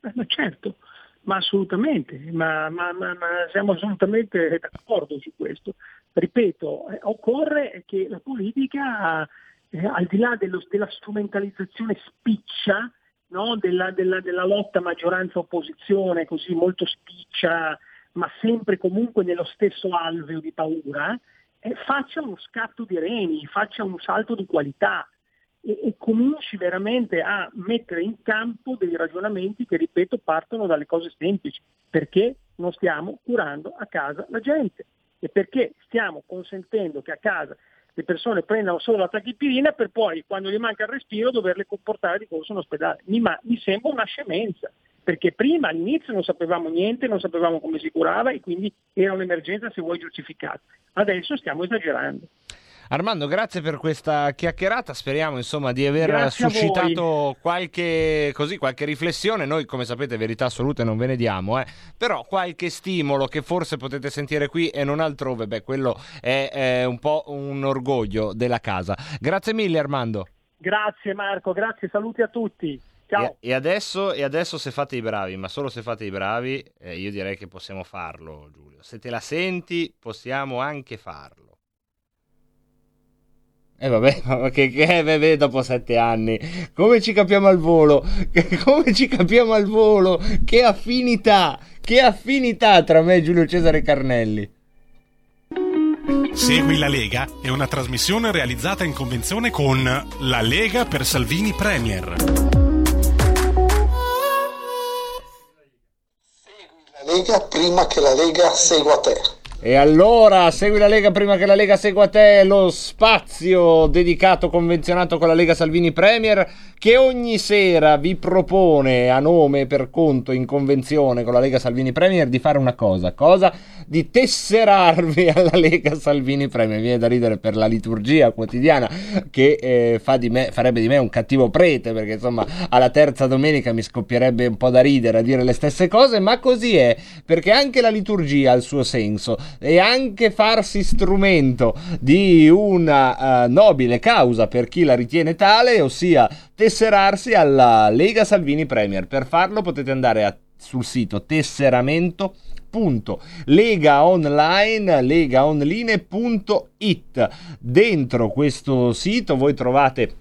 Eh, Ma certo, ma assolutamente, ma, ma- ma- ma siamo assolutamente d'accordo su questo. Ripeto, eh, occorre che la politica, eh, al di là dello- della strumentalizzazione spiccia, no, della, della- della lotta maggioranza-opposizione, così molto spiccia, ma sempre comunque nello stesso alveo di paura, eh, faccia uno scatto di reni, faccia un salto di qualità e, e cominci veramente a mettere in campo dei ragionamenti che, ripeto, partono dalle cose semplici. Perché non stiamo curando a casa la gente? E perché stiamo consentendo che a casa le persone prendano solo la tachipirina per poi, quando gli manca il respiro, doverle comportare di corso in ospedale? Mi, ma- mi sembra una scemenza. Perché prima all'inizio non sapevamo niente, non sapevamo come si curava e quindi era un'emergenza se vuoi giustificata. Adesso stiamo esagerando. Armando, grazie per questa chiacchierata. Speriamo insomma di aver Grazie suscitato qualche, così, qualche riflessione. Noi, come sapete, verità assolute non ve ne diamo, eh. però qualche stimolo che forse potete sentire qui e non altrove, beh, quello è, è un po' un orgoglio della casa. Grazie mille, Armando. Grazie Marco, grazie, saluti a tutti. Ciao. E, e adesso, e adesso se fate i bravi, ma solo se fate i bravi, eh, io direi che possiamo farlo, Giulio. Se te la senti, possiamo anche farlo. E eh vabbè, ma che, che eh, beh, dopo sette anni, come ci capiamo al volo? Come ci capiamo al volo? Che affinità, che affinità tra me e Giulio Cesare Carnelli. Segui la Lega è una trasmissione realizzata in convenzione con La Lega per Salvini Premier. La Lega prima che la Lega segua te. E allora segui la Lega prima che la Lega segua te, lo spazio dedicato, convenzionato con la Lega Salvini Premier, che ogni sera vi propone a nome e per conto in convenzione con la Lega Salvini Premier di fare una cosa, cosa? Di tesserarvi alla Lega Salvini Premier. Mi viene da ridere per la liturgia quotidiana che eh, fa di me, farebbe di me un cattivo prete, perché insomma alla terza domenica mi scoppierebbe un po' da ridere a dire le stesse cose, ma così è, perché anche la liturgia ha il suo senso e anche farsi strumento di una uh, nobile causa per chi la ritiene tale, ossia tesserarsi alla Lega Salvini Premier. Per farlo potete andare a, sul sito tesseramento legaonline legaonline.it dentro questo sito voi trovate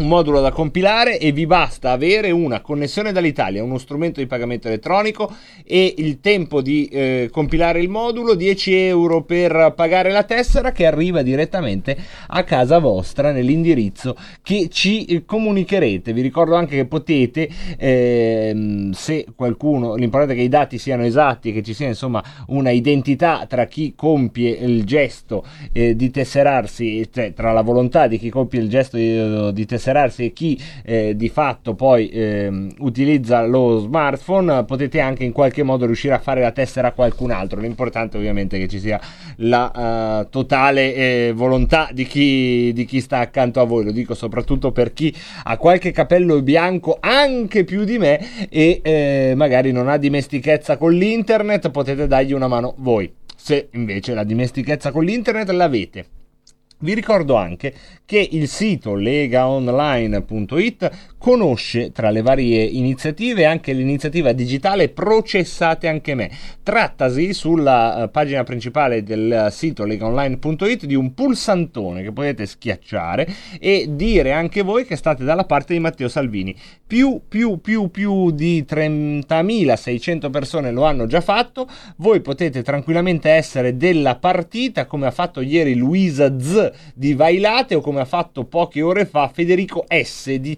un modulo da compilare e vi basta avere una connessione dall'Italia, uno strumento di pagamento elettronico e il tempo di eh, compilare il modulo, 10 euro per pagare la tessera che arriva direttamente a casa vostra nell'indirizzo che ci eh, comunicherete. Vi ricordo anche che potete, ehm, se qualcuno, l'importante è che i dati siano esatti, che ci sia insomma una identità tra chi compie il gesto eh, di tesserarsi, cioè tra la volontà di chi compie il gesto di, di tesserarsi e chi eh, di fatto poi eh, utilizza lo smartphone potete anche in qualche modo riuscire a fare la tessera a qualcun altro. L'importante ovviamente è che ci sia la uh, totale eh, volontà di chi, di chi sta accanto a voi. Lo dico soprattutto per chi ha qualche capello bianco anche più di me e eh, magari non ha dimestichezza con l'internet potete dargli una mano voi. Se invece la dimestichezza con l'internet l'avete vi ricordo anche che il sito legaonline.it conosce tra le varie iniziative anche l'iniziativa digitale Processate anche me. Trattasi sulla eh, pagina principale del sito legaonline.it di un pulsantone che potete schiacciare e dire anche voi che state dalla parte di Matteo Salvini. Più, più, più, più di 30.600 persone lo hanno già fatto. Voi potete tranquillamente essere della partita come ha fatto ieri Luisa Z di Vailate o come ha fatto poche ore fa Federico S di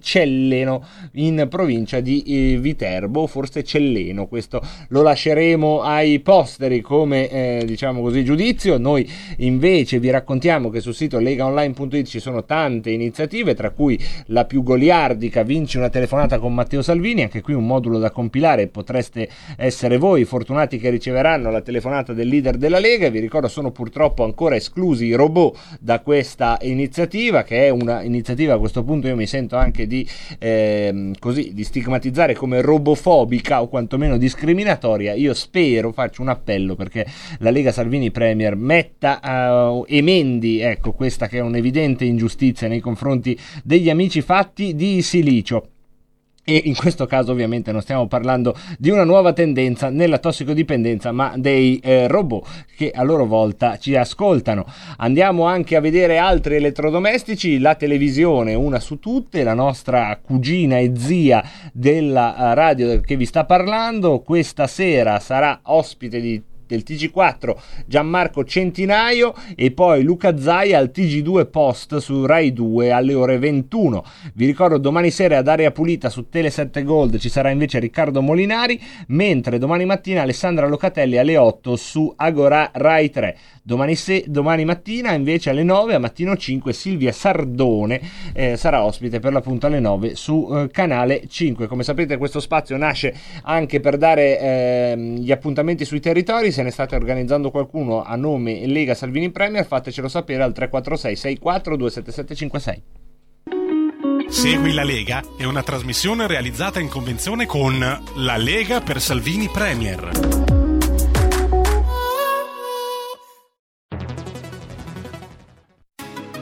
Celleno in provincia di eh, Viterbo, forse Celleno, questo lo lasceremo ai posteri come eh, diciamo così giudizio, noi invece vi raccontiamo che sul sito legaonline.it ci sono tante iniziative, tra cui la più goliardica vince una telefonata con Matteo Salvini, anche qui un modulo da compilare, potreste essere voi fortunati che riceveranno la telefonata del leader della Lega, vi ricordo sono purtroppo ancora esclusi i robot da questa iniziativa che è una iniziativa a questo punto io mi sento anche di, eh, così, di stigmatizzare come robofobica o quantomeno discriminatoria io spero faccio un appello perché la Lega Salvini Premier metta uh, emendi ecco questa che è un'evidente ingiustizia nei confronti degli amici fatti di silicio e in questo caso ovviamente non stiamo parlando di una nuova tendenza nella tossicodipendenza, ma dei eh, robot che a loro volta ci ascoltano. Andiamo anche a vedere altri elettrodomestici, la televisione, una su tutte, la nostra cugina e zia della eh, radio che vi sta parlando, questa sera sarà ospite di del TG4 Gianmarco Centinaio e poi Luca Zai al TG2 Post su Rai 2 alle ore 21. Vi ricordo domani sera ad Aria Pulita su Tele 7 Gold ci sarà invece Riccardo Molinari, mentre domani mattina Alessandra Locatelli alle 8 su Agora Rai 3. Domani, se- domani mattina invece alle 9 a mattino 5 Silvia Sardone eh, sarà ospite per l'appunto alle 9 su eh, canale 5. Come sapete questo spazio nasce anche per dare ehm, gli appuntamenti sui territori, se ne state organizzando qualcuno a nome Lega Salvini Premier fatecelo sapere al 346 64 27756. Segui la Lega è una trasmissione realizzata in convenzione con La Lega per Salvini Premier.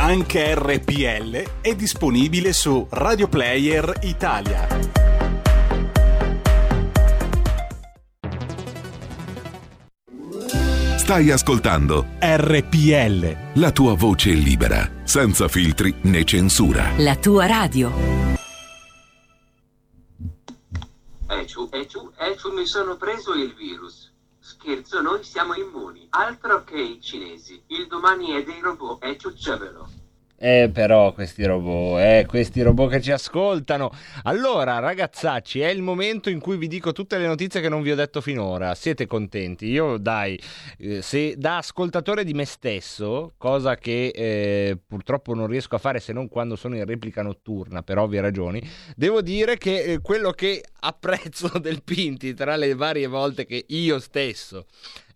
Anche RPL è disponibile su Radio Player Italia. Stai ascoltando RPL. la tua voce libera, senza filtri né censura. La tua radio. Eciu, eciu, eciu, mi sono preso il virus. Scherzo, noi siamo immuni. Altro che i cinesi. Il domani è dei robot, eciu, ciavelo. Eh, però questi robot, eh, questi robot che ci ascoltano. Allora, ragazzacci, è il momento in cui vi dico tutte le notizie che non vi ho detto finora. Siete contenti? Io, dai, eh, se da ascoltatore di me stesso, cosa che eh, purtroppo non riesco a fare se non quando sono in replica notturna, per ovvie ragioni, devo dire che eh, quello che apprezzo del Pinti tra le varie volte che io stesso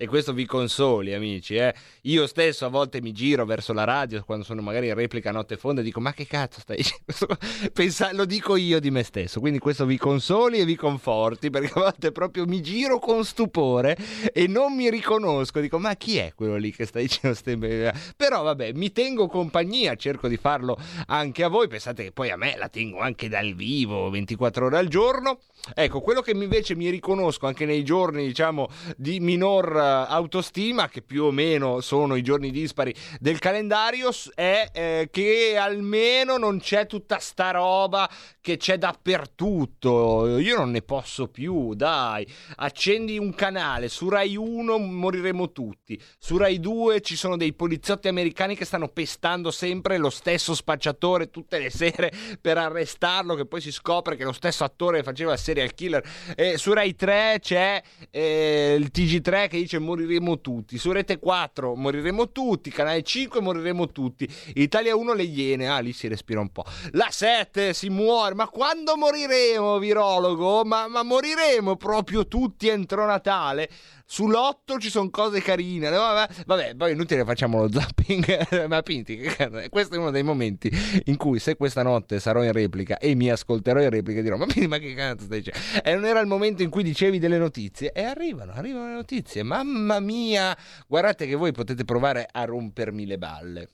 e questo vi consoli amici eh. io stesso a volte mi giro verso la radio quando sono magari in replica a notte fonda e dico ma che cazzo stai dicendo Pensa- lo dico io di me stesso quindi questo vi consoli e vi conforti perché a volte proprio mi giro con stupore e non mi riconosco dico ma chi è quello lì che sta dicendo ste be-?" però vabbè mi tengo compagnia cerco di farlo anche a voi pensate che poi a me la tengo anche dal vivo 24 ore al giorno Ecco, quello che invece mi riconosco anche nei giorni, diciamo, di minor autostima, che più o meno sono i giorni dispari del calendario, è eh, che almeno non c'è tutta sta roba che c'è dappertutto. Io non ne posso più, dai. Accendi un canale, su Rai 1 moriremo tutti, su Rai 2 ci sono dei poliziotti americani che stanno pestando sempre lo stesso spacciatore tutte le sere per arrestarlo, che poi si scopre che lo stesso attore faceva il serial killer. E su Rai 3 c'è eh, il TG3 che dice moriremo tutti, su Rete 4 moriremo tutti, Canale 5 moriremo tutti, Italia 1 le iene, ah lì si respira un po'. La 7 si muore, ma quando moriremo, virologo? Ma, ma moriremo proprio tutti entro Natale? Sull'8 ci sono cose carine. Vabbè, vabbè, poi inutile facciamo lo zapping. ma Pinti, che cazzo- questo è uno dei momenti in cui se questa notte sarò in replica e mi ascolterò in replica dirò ma Pinti, ma che cazzo stai dicendo? E non era il momento in cui dicevi delle notizie e arrivano, arrivano le notizie. Mamma mia, guardate che voi potete provare a rompermi le balle.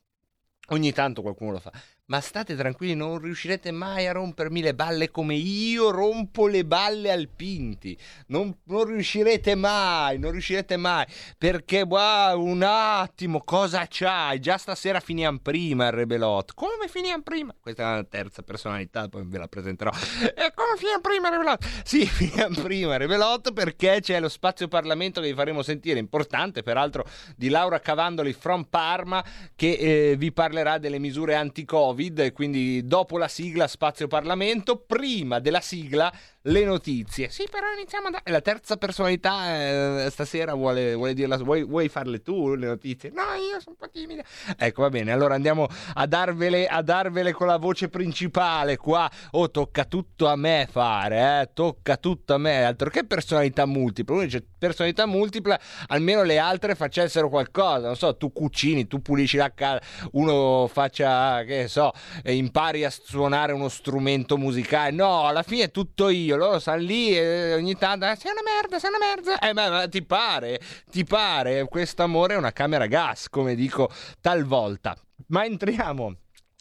Ogni tanto qualcuno lo fa. Ma state tranquilli, non riuscirete mai a rompermi le balle come io rompo le balle al Pinti. Non, non riuscirete mai, non riuscirete mai. Perché, wow, un attimo, cosa c'hai? Già stasera finiamo prima il Rebelot. Come finiamo prima? Questa è la terza personalità, poi ve la presenterò. E come finiamo prima il Rebelot? Sì, finiamo prima il Rebelot perché c'è lo spazio Parlamento che vi faremo sentire, importante peraltro, di Laura Cavandoli from Parma, che eh, vi parlerà delle misure anti-Covid. E Quindi dopo la sigla Spazio Parlamento, prima della sigla le notizie. Sì, però iniziamo da... La terza personalità eh, stasera vuole, vuole dirla. Vuoi, vuoi farle tu le notizie? No, io sono un po' timida. Ecco, va bene. Allora andiamo a darvele, a darvele con la voce principale qua. Oh, tocca tutto a me fare, eh. Tocca tutto a me. Altro che personalità multipla. Uno dice personalità multipla, almeno le altre facessero qualcosa. Non so, tu cucini, tu pulisci la casa, uno faccia, che so, impari a suonare uno strumento musicale. No, alla fine è tutto io. Loro stanno lì e ogni tanto, "Eh, sei una merda, sei una merda. Eh, ma, ma ti pare? Ti pare? Questo amore è una camera gas, come dico talvolta. Ma entriamo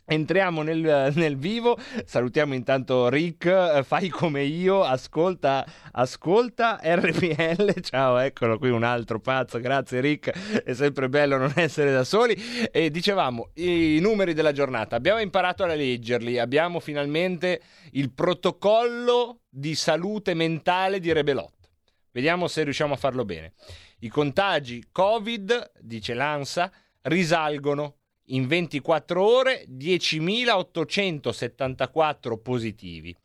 Entriamo nel, nel vivo, salutiamo intanto Rick, eh, fai come io, ascolta, ascolta RPL, ciao eccolo qui un altro pazzo, grazie Rick, è sempre bello non essere da soli. E dicevamo i numeri della giornata, abbiamo imparato a leggerli, abbiamo finalmente il protocollo di salute mentale di Rebelot, vediamo se riusciamo a farlo bene. I contagi Covid, dice l'ANSA, risalgono in 24 ore 10.874 positivi.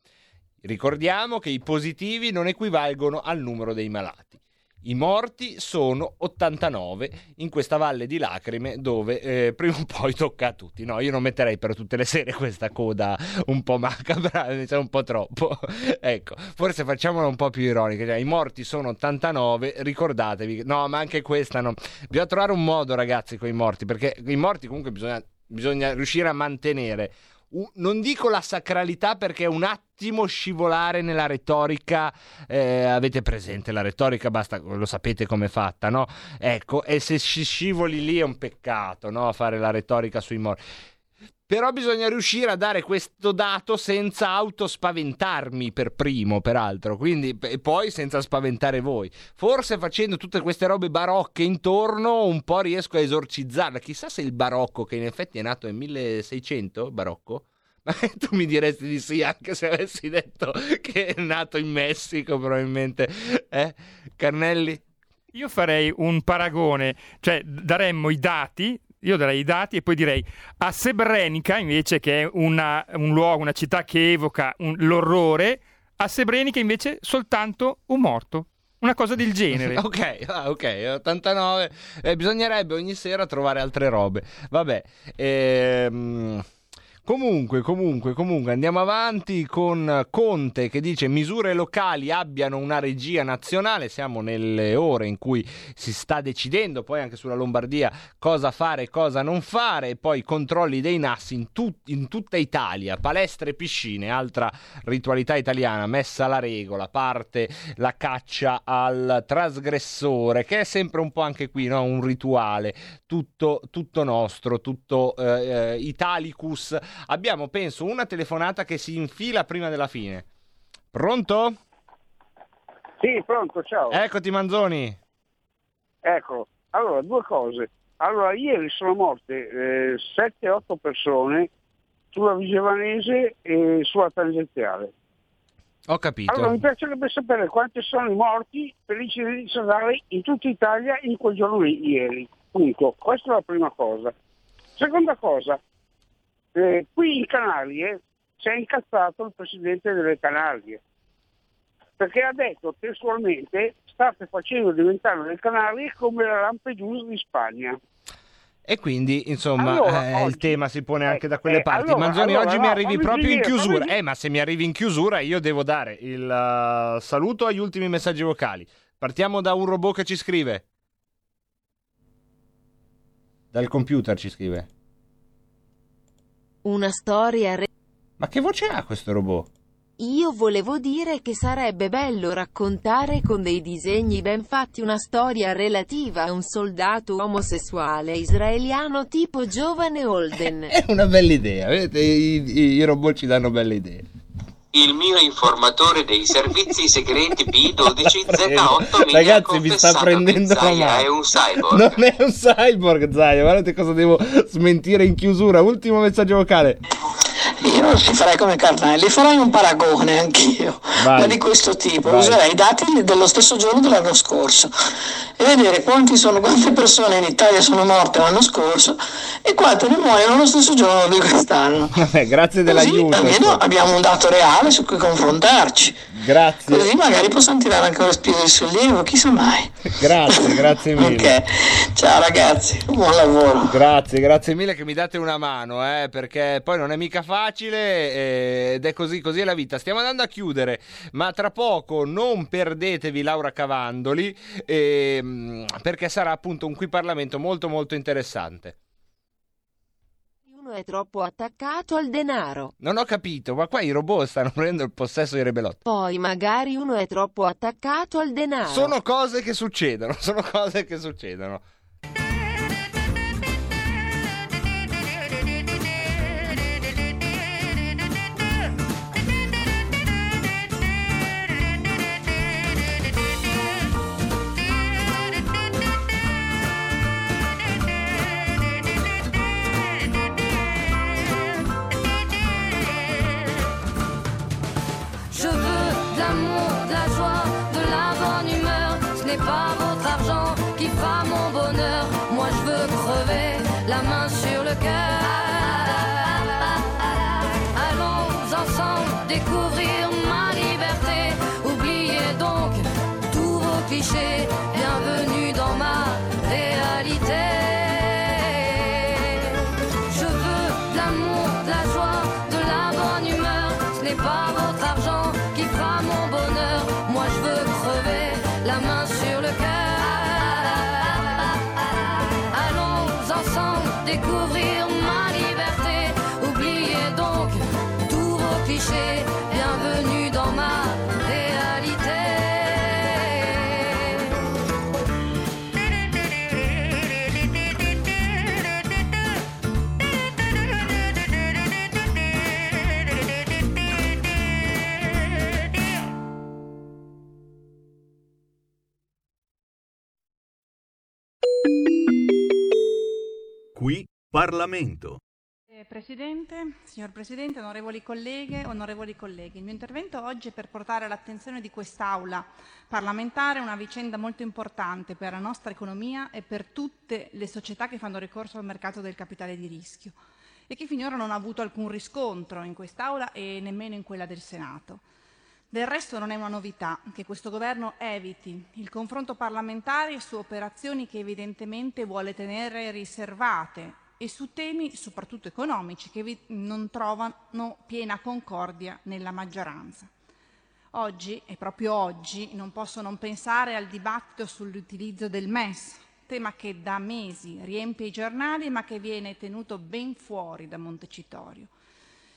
Ricordiamo che i positivi non equivalgono al numero dei malati. I morti sono 89 in questa valle di lacrime dove eh, prima o poi tocca a tutti. No, io non metterei per tutte le sere questa coda un po' macabra, sa un po' troppo. ecco, forse facciamola un po' più ironica. Cioè, I morti sono 89, ricordatevi. No, ma anche questa no. Bisogna trovare un modo, ragazzi, con i morti, perché i morti comunque bisogna, bisogna riuscire a mantenere non dico la sacralità perché è un attimo scivolare nella retorica, eh, avete presente la retorica, basta, lo sapete com'è fatta, no? Ecco, e se sci- scivoli lì è un peccato, no? Fare la retorica sui morti. Però bisogna riuscire a dare questo dato senza autospaventarmi per primo, peraltro, quindi e poi senza spaventare voi. Forse facendo tutte queste robe barocche intorno un po' riesco a esorcizzarla. Chissà se il barocco, che in effetti è nato nel 1600, barocco, ma tu mi diresti di sì anche se avessi detto che è nato in Messico, probabilmente. Eh? Carnelli? Io farei un paragone, cioè daremmo i dati, io darei i dati e poi direi a Srebrenica, invece che è una, un luogo, una città che evoca un- l'orrore, a Srebrenica invece soltanto un morto. Una cosa del genere. ok, ah, ok, 89. Eh, bisognerebbe ogni sera trovare altre robe. Vabbè. Ehm... Comunque, comunque, comunque, andiamo avanti con Conte che dice misure locali abbiano una regia nazionale. Siamo nelle ore in cui si sta decidendo poi anche sulla Lombardia cosa fare e cosa non fare. E poi controlli dei NAS in, tut- in tutta Italia, palestre e piscine, altra ritualità italiana, messa alla regola, parte la caccia al trasgressore, che è sempre un po' anche qui no? un rituale, tutto, tutto nostro, tutto eh, eh, Italicus. Abbiamo, penso, una telefonata che si infila prima della fine. Pronto? Sì, pronto, ciao. Eccoti Manzoni. Ecco, allora, due cose. Allora, ieri sono morte 7-8 persone sulla Vigevanese e sulla tangenziale. Ho capito. Allora, mi piacerebbe sapere quanti sono i morti per l'incidente stradale in tutta Italia in quel giorno lì, ieri. Punto. Questa è la prima cosa. Seconda cosa, eh, qui in Canarie si è incazzato il presidente delle Canarie perché ha detto testualmente state facendo diventare le Canarie come la Lampedusa di Spagna. E quindi, insomma, Allora, eh, il oggi- tema si pone anche da quelle eh, parti. allora, Manzoni, allora, oggi no, mi arrivi proprio in finire, chiusura. Eh, ma se mi arrivi in chiusura, io devo dare il eh, saluto agli ultimi messaggi vocali. Partiamo da un robot che ci scrive. Dal computer ci scrive. Una storia re- Ma che voce ha questo robot? Io volevo dire che sarebbe bello raccontare con dei disegni ben fatti una storia relativa a un soldato omosessuale israeliano tipo giovane Holden. È una bella idea, vedete? I, i- i robot ci danno belle idee. Il mio informatore dei servizi segreti B12Z8 mi Ragazzi, ha mi sta prendendo la Zaya mano. è un cyborg. Non è un cyborg, Zaya. Guardate cosa devo smentire in chiusura. Ultimo messaggio vocale. Io non si farei come Carnelli, farei un paragone anch'io, Vai. ma di questo tipo. Vai. Userei i dati dello stesso giorno dell'anno scorso e vedere quanti sono, quante persone in Italia sono morte l'anno scorso e quante ne muoiono lo stesso giorno di quest'anno. Vabbè, grazie Così dell'aiuto. almeno abbiamo un dato reale su cui confrontarci. Grazie. Così magari possiamo tirare anche un respiro di sollievo, chissà mai. Grazie, grazie mille. Ok, ciao ragazzi, buon lavoro. Grazie, grazie mille che mi date una mano, eh, perché poi non è mica facile eh, ed è così, così è la vita. Stiamo andando a chiudere, ma tra poco non perdetevi Laura Cavandoli, ehm, perché sarà appunto un qui Parlamento molto molto interessante. Uno è troppo attaccato al denaro. Non ho capito, ma qua i robot stanno prendendo il possesso di Rebelot. Poi magari uno è troppo attaccato al denaro. Sono cose che succedono, sono cose che succedono. Ma liberté. Oubliez donc tous vos clichés. Bienvenue Parlamento. Eh, Presidente, signor Presidente, onorevoli colleghe, onorevoli colleghi, il mio intervento oggi è per portare all'attenzione di quest'Aula parlamentare una vicenda molto importante per la nostra economia e per tutte le società che fanno ricorso al mercato del capitale di rischio e che finora non ha avuto alcun riscontro in quest'Aula e nemmeno in quella del Senato. Del resto non è una novità che questo governo eviti il confronto parlamentare su operazioni che evidentemente vuole tenere riservate e su temi soprattutto economici che non trovano piena concordia nella maggioranza. Oggi, e proprio oggi, non posso non pensare al dibattito sull'utilizzo del MES, tema che da mesi riempie i giornali ma che viene tenuto ben fuori da Montecitorio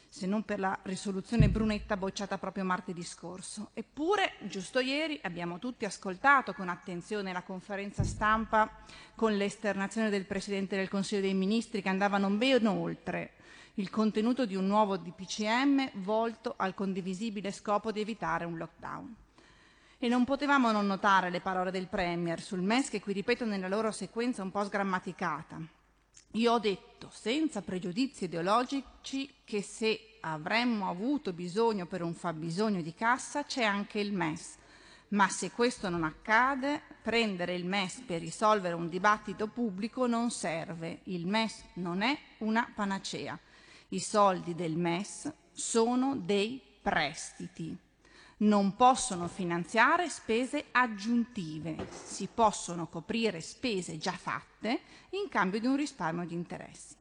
se non per la risoluzione Brunetta bocciata proprio martedì scorso. Eppure, giusto ieri abbiamo tutti ascoltato con attenzione la conferenza stampa con l'esternazione del Presidente del Consiglio dei Ministri che andavano ben oltre il contenuto di un nuovo DPCM volto al condivisibile scopo di evitare un lockdown. E non potevamo non notare le parole del Premier sul MES che qui ripetono nella loro sequenza un po' sgrammaticata. Io ho detto, senza pregiudizi ideologici, che se avremmo avuto bisogno per un fabbisogno di cassa c'è anche il MES. Ma se questo non accade, prendere il MES per risolvere un dibattito pubblico non serve. Il MES non è una panacea. I soldi del MES sono dei prestiti. Non possono finanziare spese aggiuntive, si possono coprire spese già fatte in cambio di un risparmio di interessi.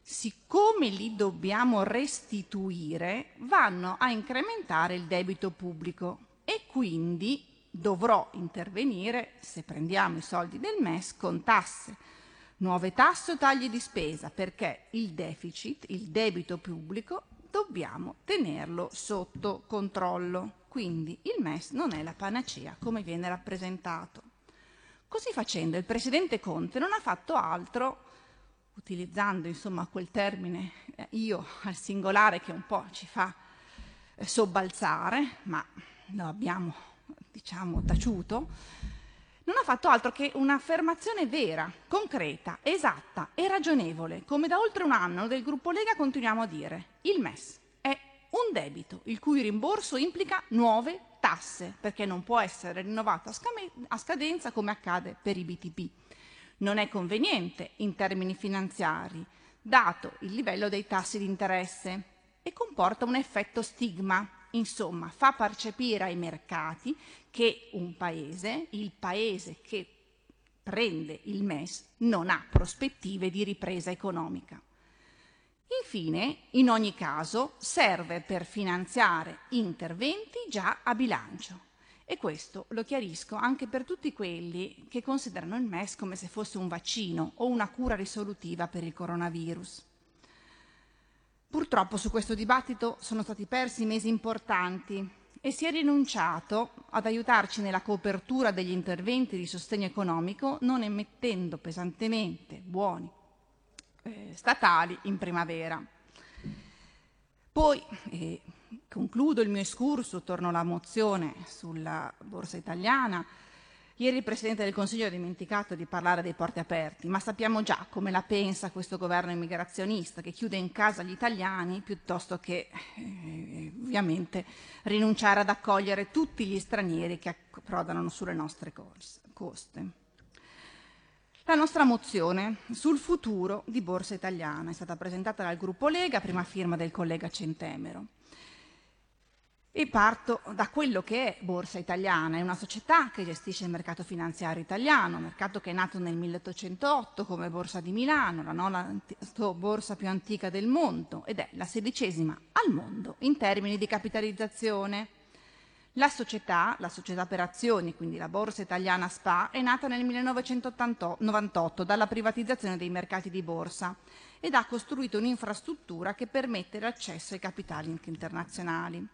Siccome li dobbiamo restituire, vanno a incrementare il debito pubblico e quindi dovrò intervenire, se prendiamo i soldi del MES, con tasse, nuove tasse o tagli di spesa, perché il deficit, il debito pubblico, dobbiamo tenerlo sotto controllo. Quindi il MES non è la panacea come viene rappresentato. Così facendo il Presidente Conte non ha fatto altro, utilizzando insomma quel termine eh, io al singolare che un po' ci fa eh, sobbalzare, ma lo abbiamo diciamo taciuto, non ha fatto altro che un'affermazione vera, concreta, esatta e ragionevole, come da oltre un anno del gruppo Lega continuiamo a dire. Il MES è un debito il cui rimborso implica nuove tasse, perché non può essere rinnovato a, scadenza come accade per i BTP. Non è conveniente in termini finanziari, dato il livello dei tassi di interesse, e comporta un effetto stigma, insomma, fa percepire ai mercati che un paese, il paese che prende il MES, non ha prospettive di ripresa economica. Infine, in ogni caso, serve per finanziare interventi già a bilancio. E questo lo chiarisco anche per tutti quelli che considerano il MES come se fosse un vaccino o una cura risolutiva per il coronavirus. Purtroppo su questo dibattito sono stati persi mesi importanti e si è rinunciato ad aiutarci nella copertura degli interventi di sostegno economico non emettendo pesantemente buoni eh, statali in primavera. Poi eh, concludo il mio escurso, torno alla mozione sulla borsa italiana. Ieri il Presidente del Consiglio ha dimenticato di parlare dei porti aperti, ma sappiamo già come la pensa questo governo immigrazionista che chiude in casa gli italiani piuttosto che eh, ovviamente rinunciare ad accogliere tutti gli stranieri che approdano sulle nostre coste. La nostra mozione sul futuro di Borsa Italiana è stata presentata dal gruppo Lega, prima firma del collega Centemero. E parto da quello che è Borsa Italiana, è una società che gestisce il mercato finanziario italiano, mercato che è nato nel 1808 come Borsa di Milano, la nona borsa più antica del mondo ed è la sedicesima al mondo in termini di capitalizzazione. La società, la società per azioni, quindi la Borsa Italiana SPA, è nata nel 1998 dalla privatizzazione dei mercati di borsa ed ha costruito un'infrastruttura che permette l'accesso ai capitali internazionali.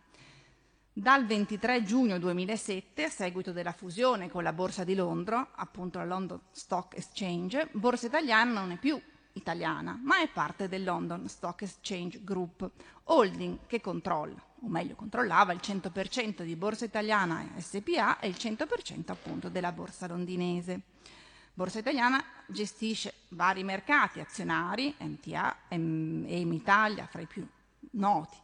Dal 23 giugno 2007, a seguito della fusione con la Borsa di Londra, appunto la London Stock Exchange, Borsa Italiana non è più italiana, ma è parte del London Stock Exchange Group, holding che controlla, o meglio controllava il 100% di Borsa Italiana SPA e il 100% appunto della Borsa londinese. Borsa Italiana gestisce vari mercati azionari, MTA, EM Italia, fra i più noti,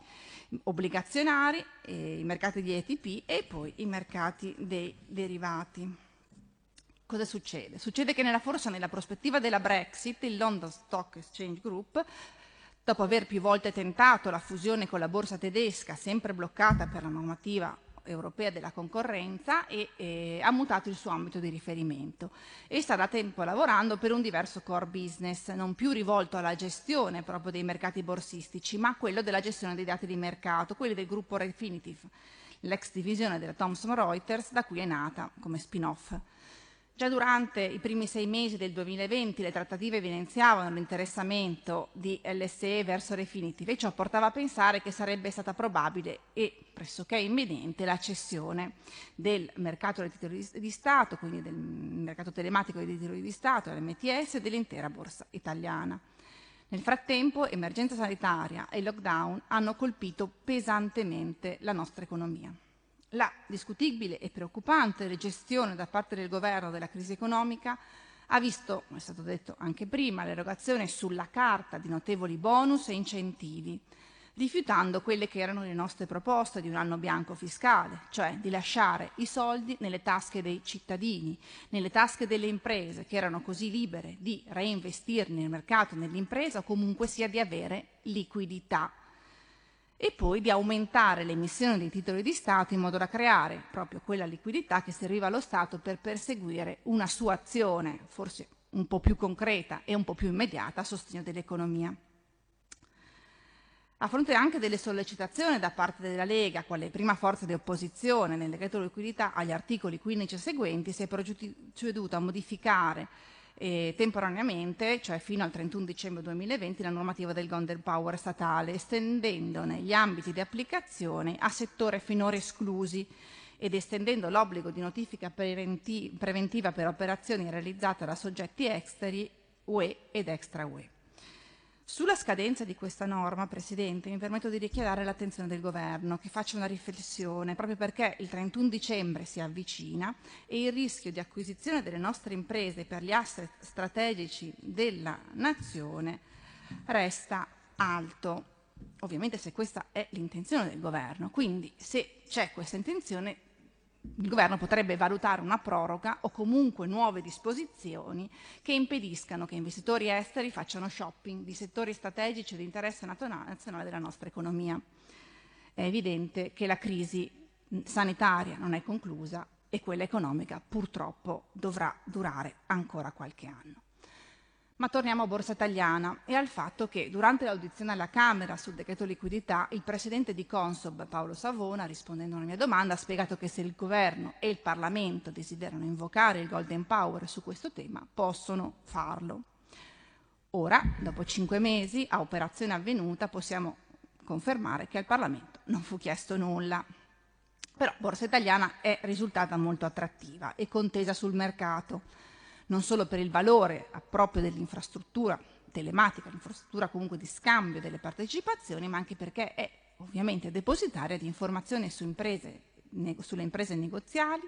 obbligazionari, eh, i mercati di ETP e poi i mercati dei derivati. Cosa succede? Succede che nella forse nella prospettiva della Brexit il London Stock Exchange Group dopo aver più volte tentato la fusione con la borsa tedesca, sempre bloccata per la normativa europea della concorrenza, e, e ha mutato il suo ambito di riferimento e sta da tempo lavorando per un diverso core business, non più rivolto alla gestione proprio dei mercati borsistici, ma a quello della gestione dei dati di mercato, quelli del gruppo Refinitiv, l'ex divisione della Thomson Reuters, da cui è nata come spin-off. Già durante i primi sei mesi del 2020 le trattative evidenziavano l'interessamento di LSE verso Refinitiv e ciò portava a pensare che sarebbe stata probabile e pressoché imminente la cessione del mercato dei titoli di Stato, quindi del mercato telematico dei titoli di Stato, l'MTS e dell'intera borsa italiana. Nel frattempo, emergenza sanitaria e lockdown hanno colpito pesantemente la nostra economia. La discutibile e preoccupante gestione da parte del governo della crisi economica ha visto, come è stato detto anche prima, l'erogazione sulla carta di notevoli bonus e incentivi, rifiutando quelle che erano le nostre proposte di un anno bianco fiscale, cioè di lasciare i soldi nelle tasche dei cittadini, nelle tasche delle imprese, che erano così libere di reinvestirne nel mercato, nell'impresa o comunque sia di avere liquidità e poi di aumentare l'emissione dei titoli di Stato in modo da creare proprio quella liquidità che serviva allo Stato per perseguire una sua azione, forse un po' più concreta e un po' più immediata, a sostegno dell'economia. A fronte anche delle sollecitazioni da parte della Lega, quale prima forza di opposizione nel decreto liquidità agli articoli 15 e seguenti, si è proceduto a modificare eh, temporaneamente, cioè fino al 31 dicembre 2020, la normativa del Golden Power statale, estendendone gli ambiti di applicazione a settori finora esclusi ed estendendo l'obbligo di notifica preventi- preventiva per operazioni realizzate da soggetti esteri UE ed extra UE. Sulla scadenza di questa norma, Presidente, mi permetto di richiedere l'attenzione del Governo che faccia una riflessione proprio perché il 31 dicembre si avvicina e il rischio di acquisizione delle nostre imprese per gli asset strategici della nazione resta alto. Ovviamente se questa è l'intenzione del Governo, quindi se c'è questa intenzione il governo potrebbe valutare una proroga o comunque nuove disposizioni che impediscano che investitori esteri facciano shopping di settori strategici di interesse nazionale della nostra economia. È evidente che la crisi sanitaria non è conclusa e quella economica purtroppo dovrà durare ancora qualche anno. Ma torniamo a Borsa Italiana e al fatto che durante l'audizione alla Camera sul decreto liquidità il presidente di Consob, Paolo Savona, rispondendo a una mia domanda, ha spiegato che se il governo e il Parlamento desiderano invocare il Golden Power su questo tema, possono farlo. Ora, dopo cinque mesi, a operazione avvenuta, possiamo confermare che al Parlamento non fu chiesto nulla. Però Borsa Italiana è risultata molto attrattiva e contesa sul mercato non solo per il valore proprio dell'infrastruttura telematica, l'infrastruttura comunque di scambio delle partecipazioni, ma anche perché è ovviamente depositaria di informazioni su imprese sulle imprese negoziali,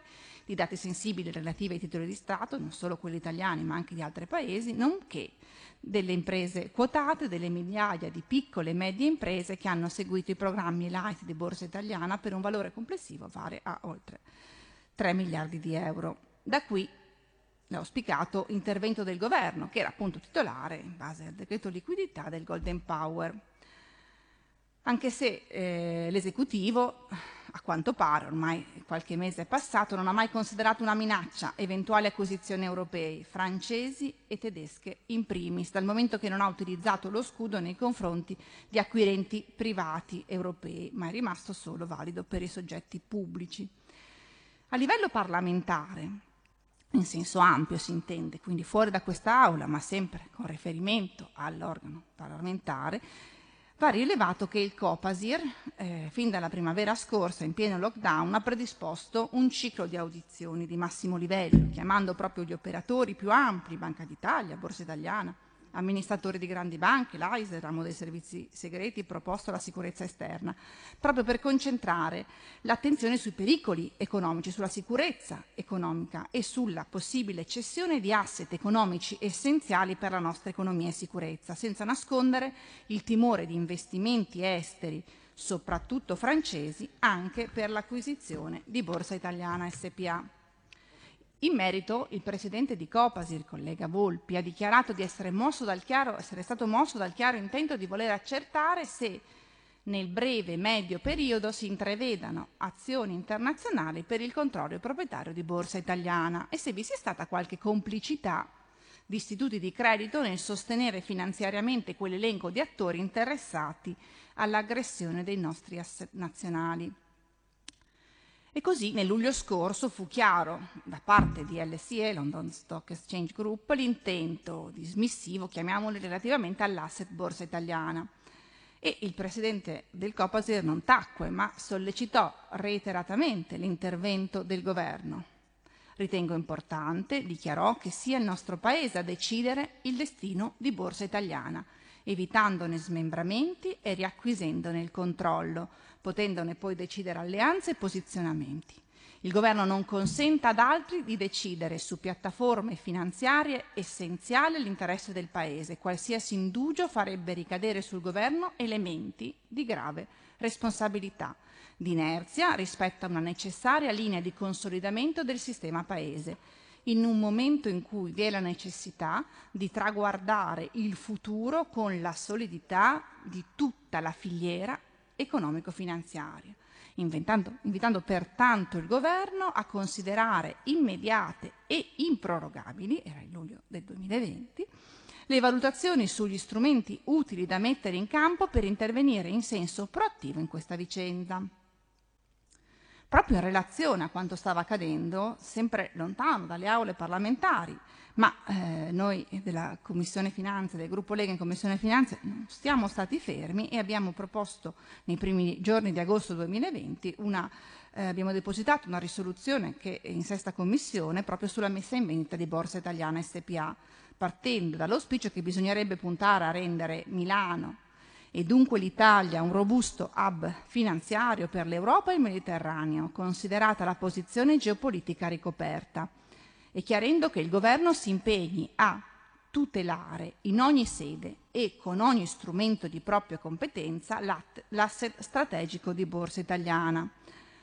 di dati sensibili relativi ai titoli di Stato, non solo quelli italiani ma anche di altri paesi, nonché delle imprese quotate, delle migliaia di piccole e medie imprese che hanno seguito i programmi light di Borsa Italiana per un valore complessivo pari a oltre 3 miliardi di euro. Da qui l'auspicato intervento del governo, che era appunto titolare, in base al decreto liquidità, del Golden Power. Anche se eh, l'esecutivo, a quanto pare, ormai qualche mese è passato, non ha mai considerato una minaccia eventuali acquisizioni europee, francesi e tedesche in primis, dal momento che non ha utilizzato lo scudo nei confronti di acquirenti privati europei, ma è rimasto solo valido per i soggetti pubblici. A livello parlamentare, in senso ampio si intende, quindi fuori da questa aula, ma sempre con riferimento all'organo parlamentare, va rilevato che il Copasir, eh, fin dalla primavera scorsa, in pieno lockdown, ha predisposto un ciclo di audizioni di massimo livello, chiamando proprio gli operatori più ampli, Banca d'Italia, Borsa Italiana, amministratori di grandi banche, l'AISE, ramo dei servizi segreti proposto alla sicurezza esterna, proprio per concentrare l'attenzione sui pericoli economici, sulla sicurezza economica e sulla possibile cessione di asset economici essenziali per la nostra economia e sicurezza, senza nascondere il timore di investimenti esteri, soprattutto francesi, anche per l'acquisizione di Borsa Italiana SPA. In merito, il presidente di Copasir, collega Volpi, ha dichiarato di essere, chiaro, essere stato mosso dal chiaro intento di voler accertare se nel breve medio periodo si intravedano azioni internazionali per il controllo proprietario di Borsa Italiana e se vi sia stata qualche complicità di istituti di credito nel sostenere finanziariamente quell'elenco di attori interessati all'aggressione dei nostri asset nazionali. E così nel luglio scorso fu chiaro da parte di LSE, London Stock Exchange Group, l'intento dismissivo, chiamiamolo relativamente all'asset borsa italiana. E il presidente del Copasir non tacque, ma sollecitò reiteratamente l'intervento del governo. Ritengo importante, dichiarò, che sia il nostro Paese a decidere il destino di Borsa Italiana, evitandone smembramenti e riacquisendone il controllo, potendone poi decidere alleanze e posizionamenti. Il governo non consenta ad altri di decidere su piattaforme finanziarie essenziali all'interesse del Paese. Qualsiasi indugio farebbe ricadere sul governo elementi di grave responsabilità, di inerzia rispetto a una necessaria linea di consolidamento del sistema Paese, in un momento in cui vi è la necessità di traguardare il futuro con la solidità di tutta la filiera economico-finanziaria, invitando pertanto il governo a considerare immediate e improrogabili, era il luglio del 2020, le valutazioni sugli strumenti utili da mettere in campo per intervenire in senso proattivo in questa vicenda. Proprio in relazione a quanto stava accadendo, sempre lontano dalle aule parlamentari, ma eh, noi della Commissione Finanze, del gruppo Lega in Commissione Finanze, non siamo stati fermi e abbiamo proposto nei primi giorni di agosto 2020 una, eh, abbiamo depositato una risoluzione che è in sesta commissione proprio sulla messa in vendita di Borsa Italiana SPA, partendo dall'auspicio che bisognerebbe puntare a rendere Milano e dunque l'Italia un robusto hub finanziario per l'Europa e il Mediterraneo, considerata la posizione geopolitica ricoperta e chiarendo che il governo si impegni a tutelare in ogni sede e con ogni strumento di propria competenza l'asset strategico di Borsa Italiana,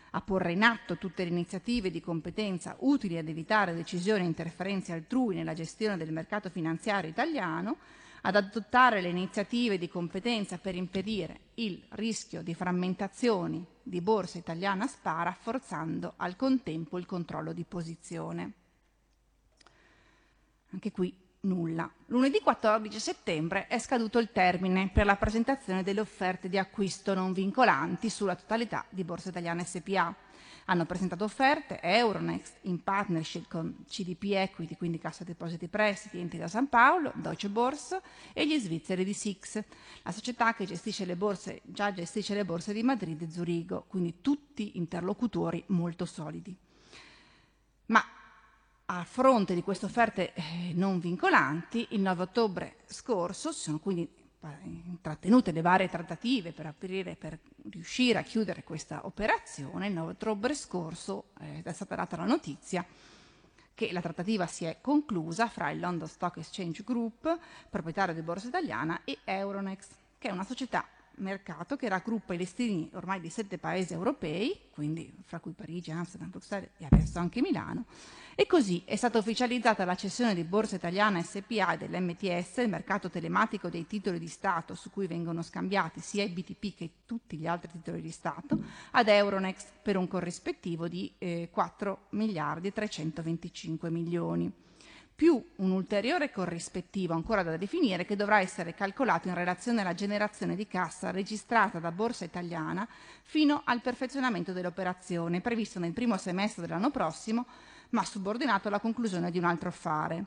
a porre in atto tutte le iniziative di competenza utili ad evitare decisioni e interferenze altrui nella gestione del mercato finanziario italiano, ad adottare le iniziative di competenza per impedire il rischio di frammentazioni di Borsa Italiana SPA, rafforzando al contempo il controllo di posizione. Anche qui nulla. Lunedì 14 settembre è scaduto il termine per la presentazione delle offerte di acquisto non vincolanti sulla totalità di Borsa Italiana SPA. Hanno presentato offerte Euronext in partnership con CDP Equity, quindi Cassa Depositi Prestiti, Enti da San Paolo, Deutsche Börse e gli svizzeri di SIX, la società che gestisce le borse, già gestisce le borse di Madrid e Zurigo, quindi tutti interlocutori molto solidi. Ma a fronte di queste offerte eh, non vincolanti, il 9 ottobre scorso si sono quindi pa- intrattenute le varie trattative per aprire, per riuscire a chiudere questa operazione, il 9 ottobre scorso eh, è stata data la notizia che la trattativa si è conclusa fra il London Stock Exchange Group, proprietario di Borsa Italiana, e Euronext, che è una società mercato che raggruppa i listini ormai di sette paesi europei, quindi fra cui Parigi, Amsterdam, Bruxelles e adesso anche Milano. E così è stata ufficializzata la cessione di Borsa Italiana SPA e dell'MTS, il mercato telematico dei titoli di Stato su cui vengono scambiati sia i BTP che tutti gli altri titoli di Stato, ad Euronext per un corrispettivo di eh, 4 miliardi e 325 milioni più un ulteriore corrispettivo ancora da definire che dovrà essere calcolato in relazione alla generazione di cassa registrata da Borsa Italiana fino al perfezionamento dell'operazione, previsto nel primo semestre dell'anno prossimo, ma subordinato alla conclusione di un altro affare.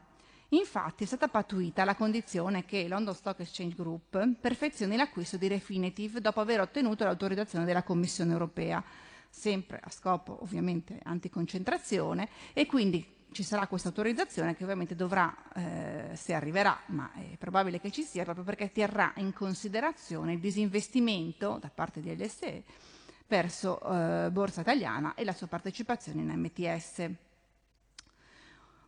Infatti è stata pattuita la condizione che London Stock Exchange Group perfezioni l'acquisto di Refinitiv dopo aver ottenuto l'autorizzazione della Commissione europea, sempre a scopo ovviamente anticoncentrazione, e quindi ci sarà questa autorizzazione che ovviamente dovrà, eh, se arriverà, ma è probabile che ci sia, proprio perché terrà in considerazione il disinvestimento da parte di LSE verso eh, Borsa Italiana e la sua partecipazione in MTS.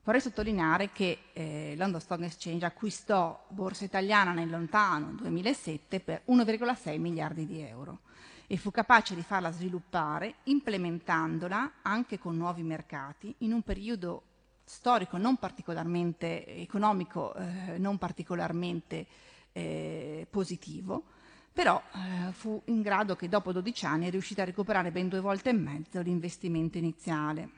Vorrei sottolineare che eh, London Stock Exchange acquistò Borsa Italiana nel lontano 2007 per 1,6 miliardi di euro e fu capace di farla sviluppare implementandola anche con nuovi mercati in un periodo storico non particolarmente economico, eh, non particolarmente eh, positivo, però eh, fu in grado che dopo 12 anni è riuscita a recuperare ben due volte e mezzo l'investimento iniziale.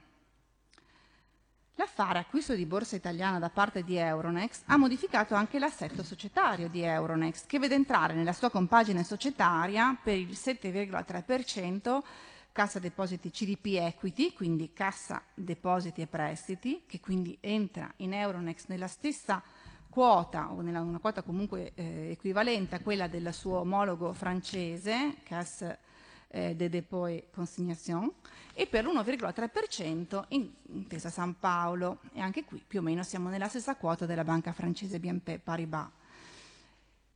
L'affare acquisto di borsa italiana da parte di Euronext ha modificato anche l'assetto societario di Euronext, che vede entrare nella sua compagine societaria per il 7,3% Cassa Depositi CDP Equity, quindi Cassa Depositi e Prestiti, che quindi entra in Euronext nella stessa quota o nella una quota comunque eh, equivalente a quella del suo omologo francese, Casse eh, de et Consignation, e per l'1,3% in Intesa San Paolo. E anche qui più o meno siamo nella stessa quota della banca francese BNP Paribas.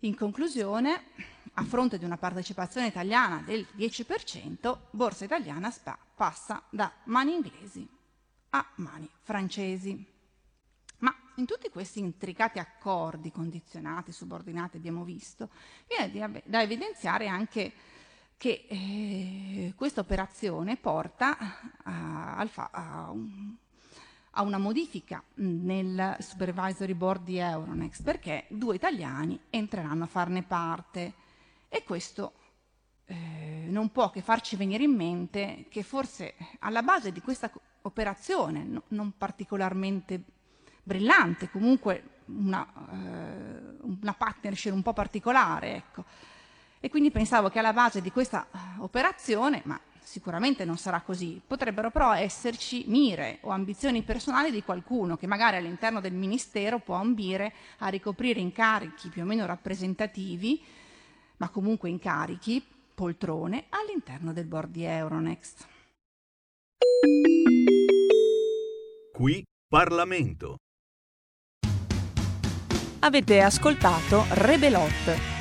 In conclusione, a fronte di una partecipazione italiana del 10%, Borsa Italiana SPA passa da mani inglesi a mani francesi. Ma in tutti questi intricati accordi condizionati, subordinati, abbiamo visto, viene da evidenziare anche che eh, questa operazione porta a, a, a, un, a, una modifica nel supervisory board di Euronext perché due italiani entreranno a farne parte e questo eh, non può che farci venire in mente che forse alla base di questa operazione no, non particolarmente brillante, comunque una, eh, una partnership un po' particolare, ecco, e quindi pensavo che alla base di questa eh, operazione, ma sicuramente non sarà così, potrebbero però esserci mire o ambizioni personali di qualcuno che magari all'interno del Ministero può ambire a ricoprire incarichi più o meno rappresentativi, ma comunque incarichi, poltrone, all'interno del board di Euronext. Qui Parlamento. Avete ascoltato Rebelot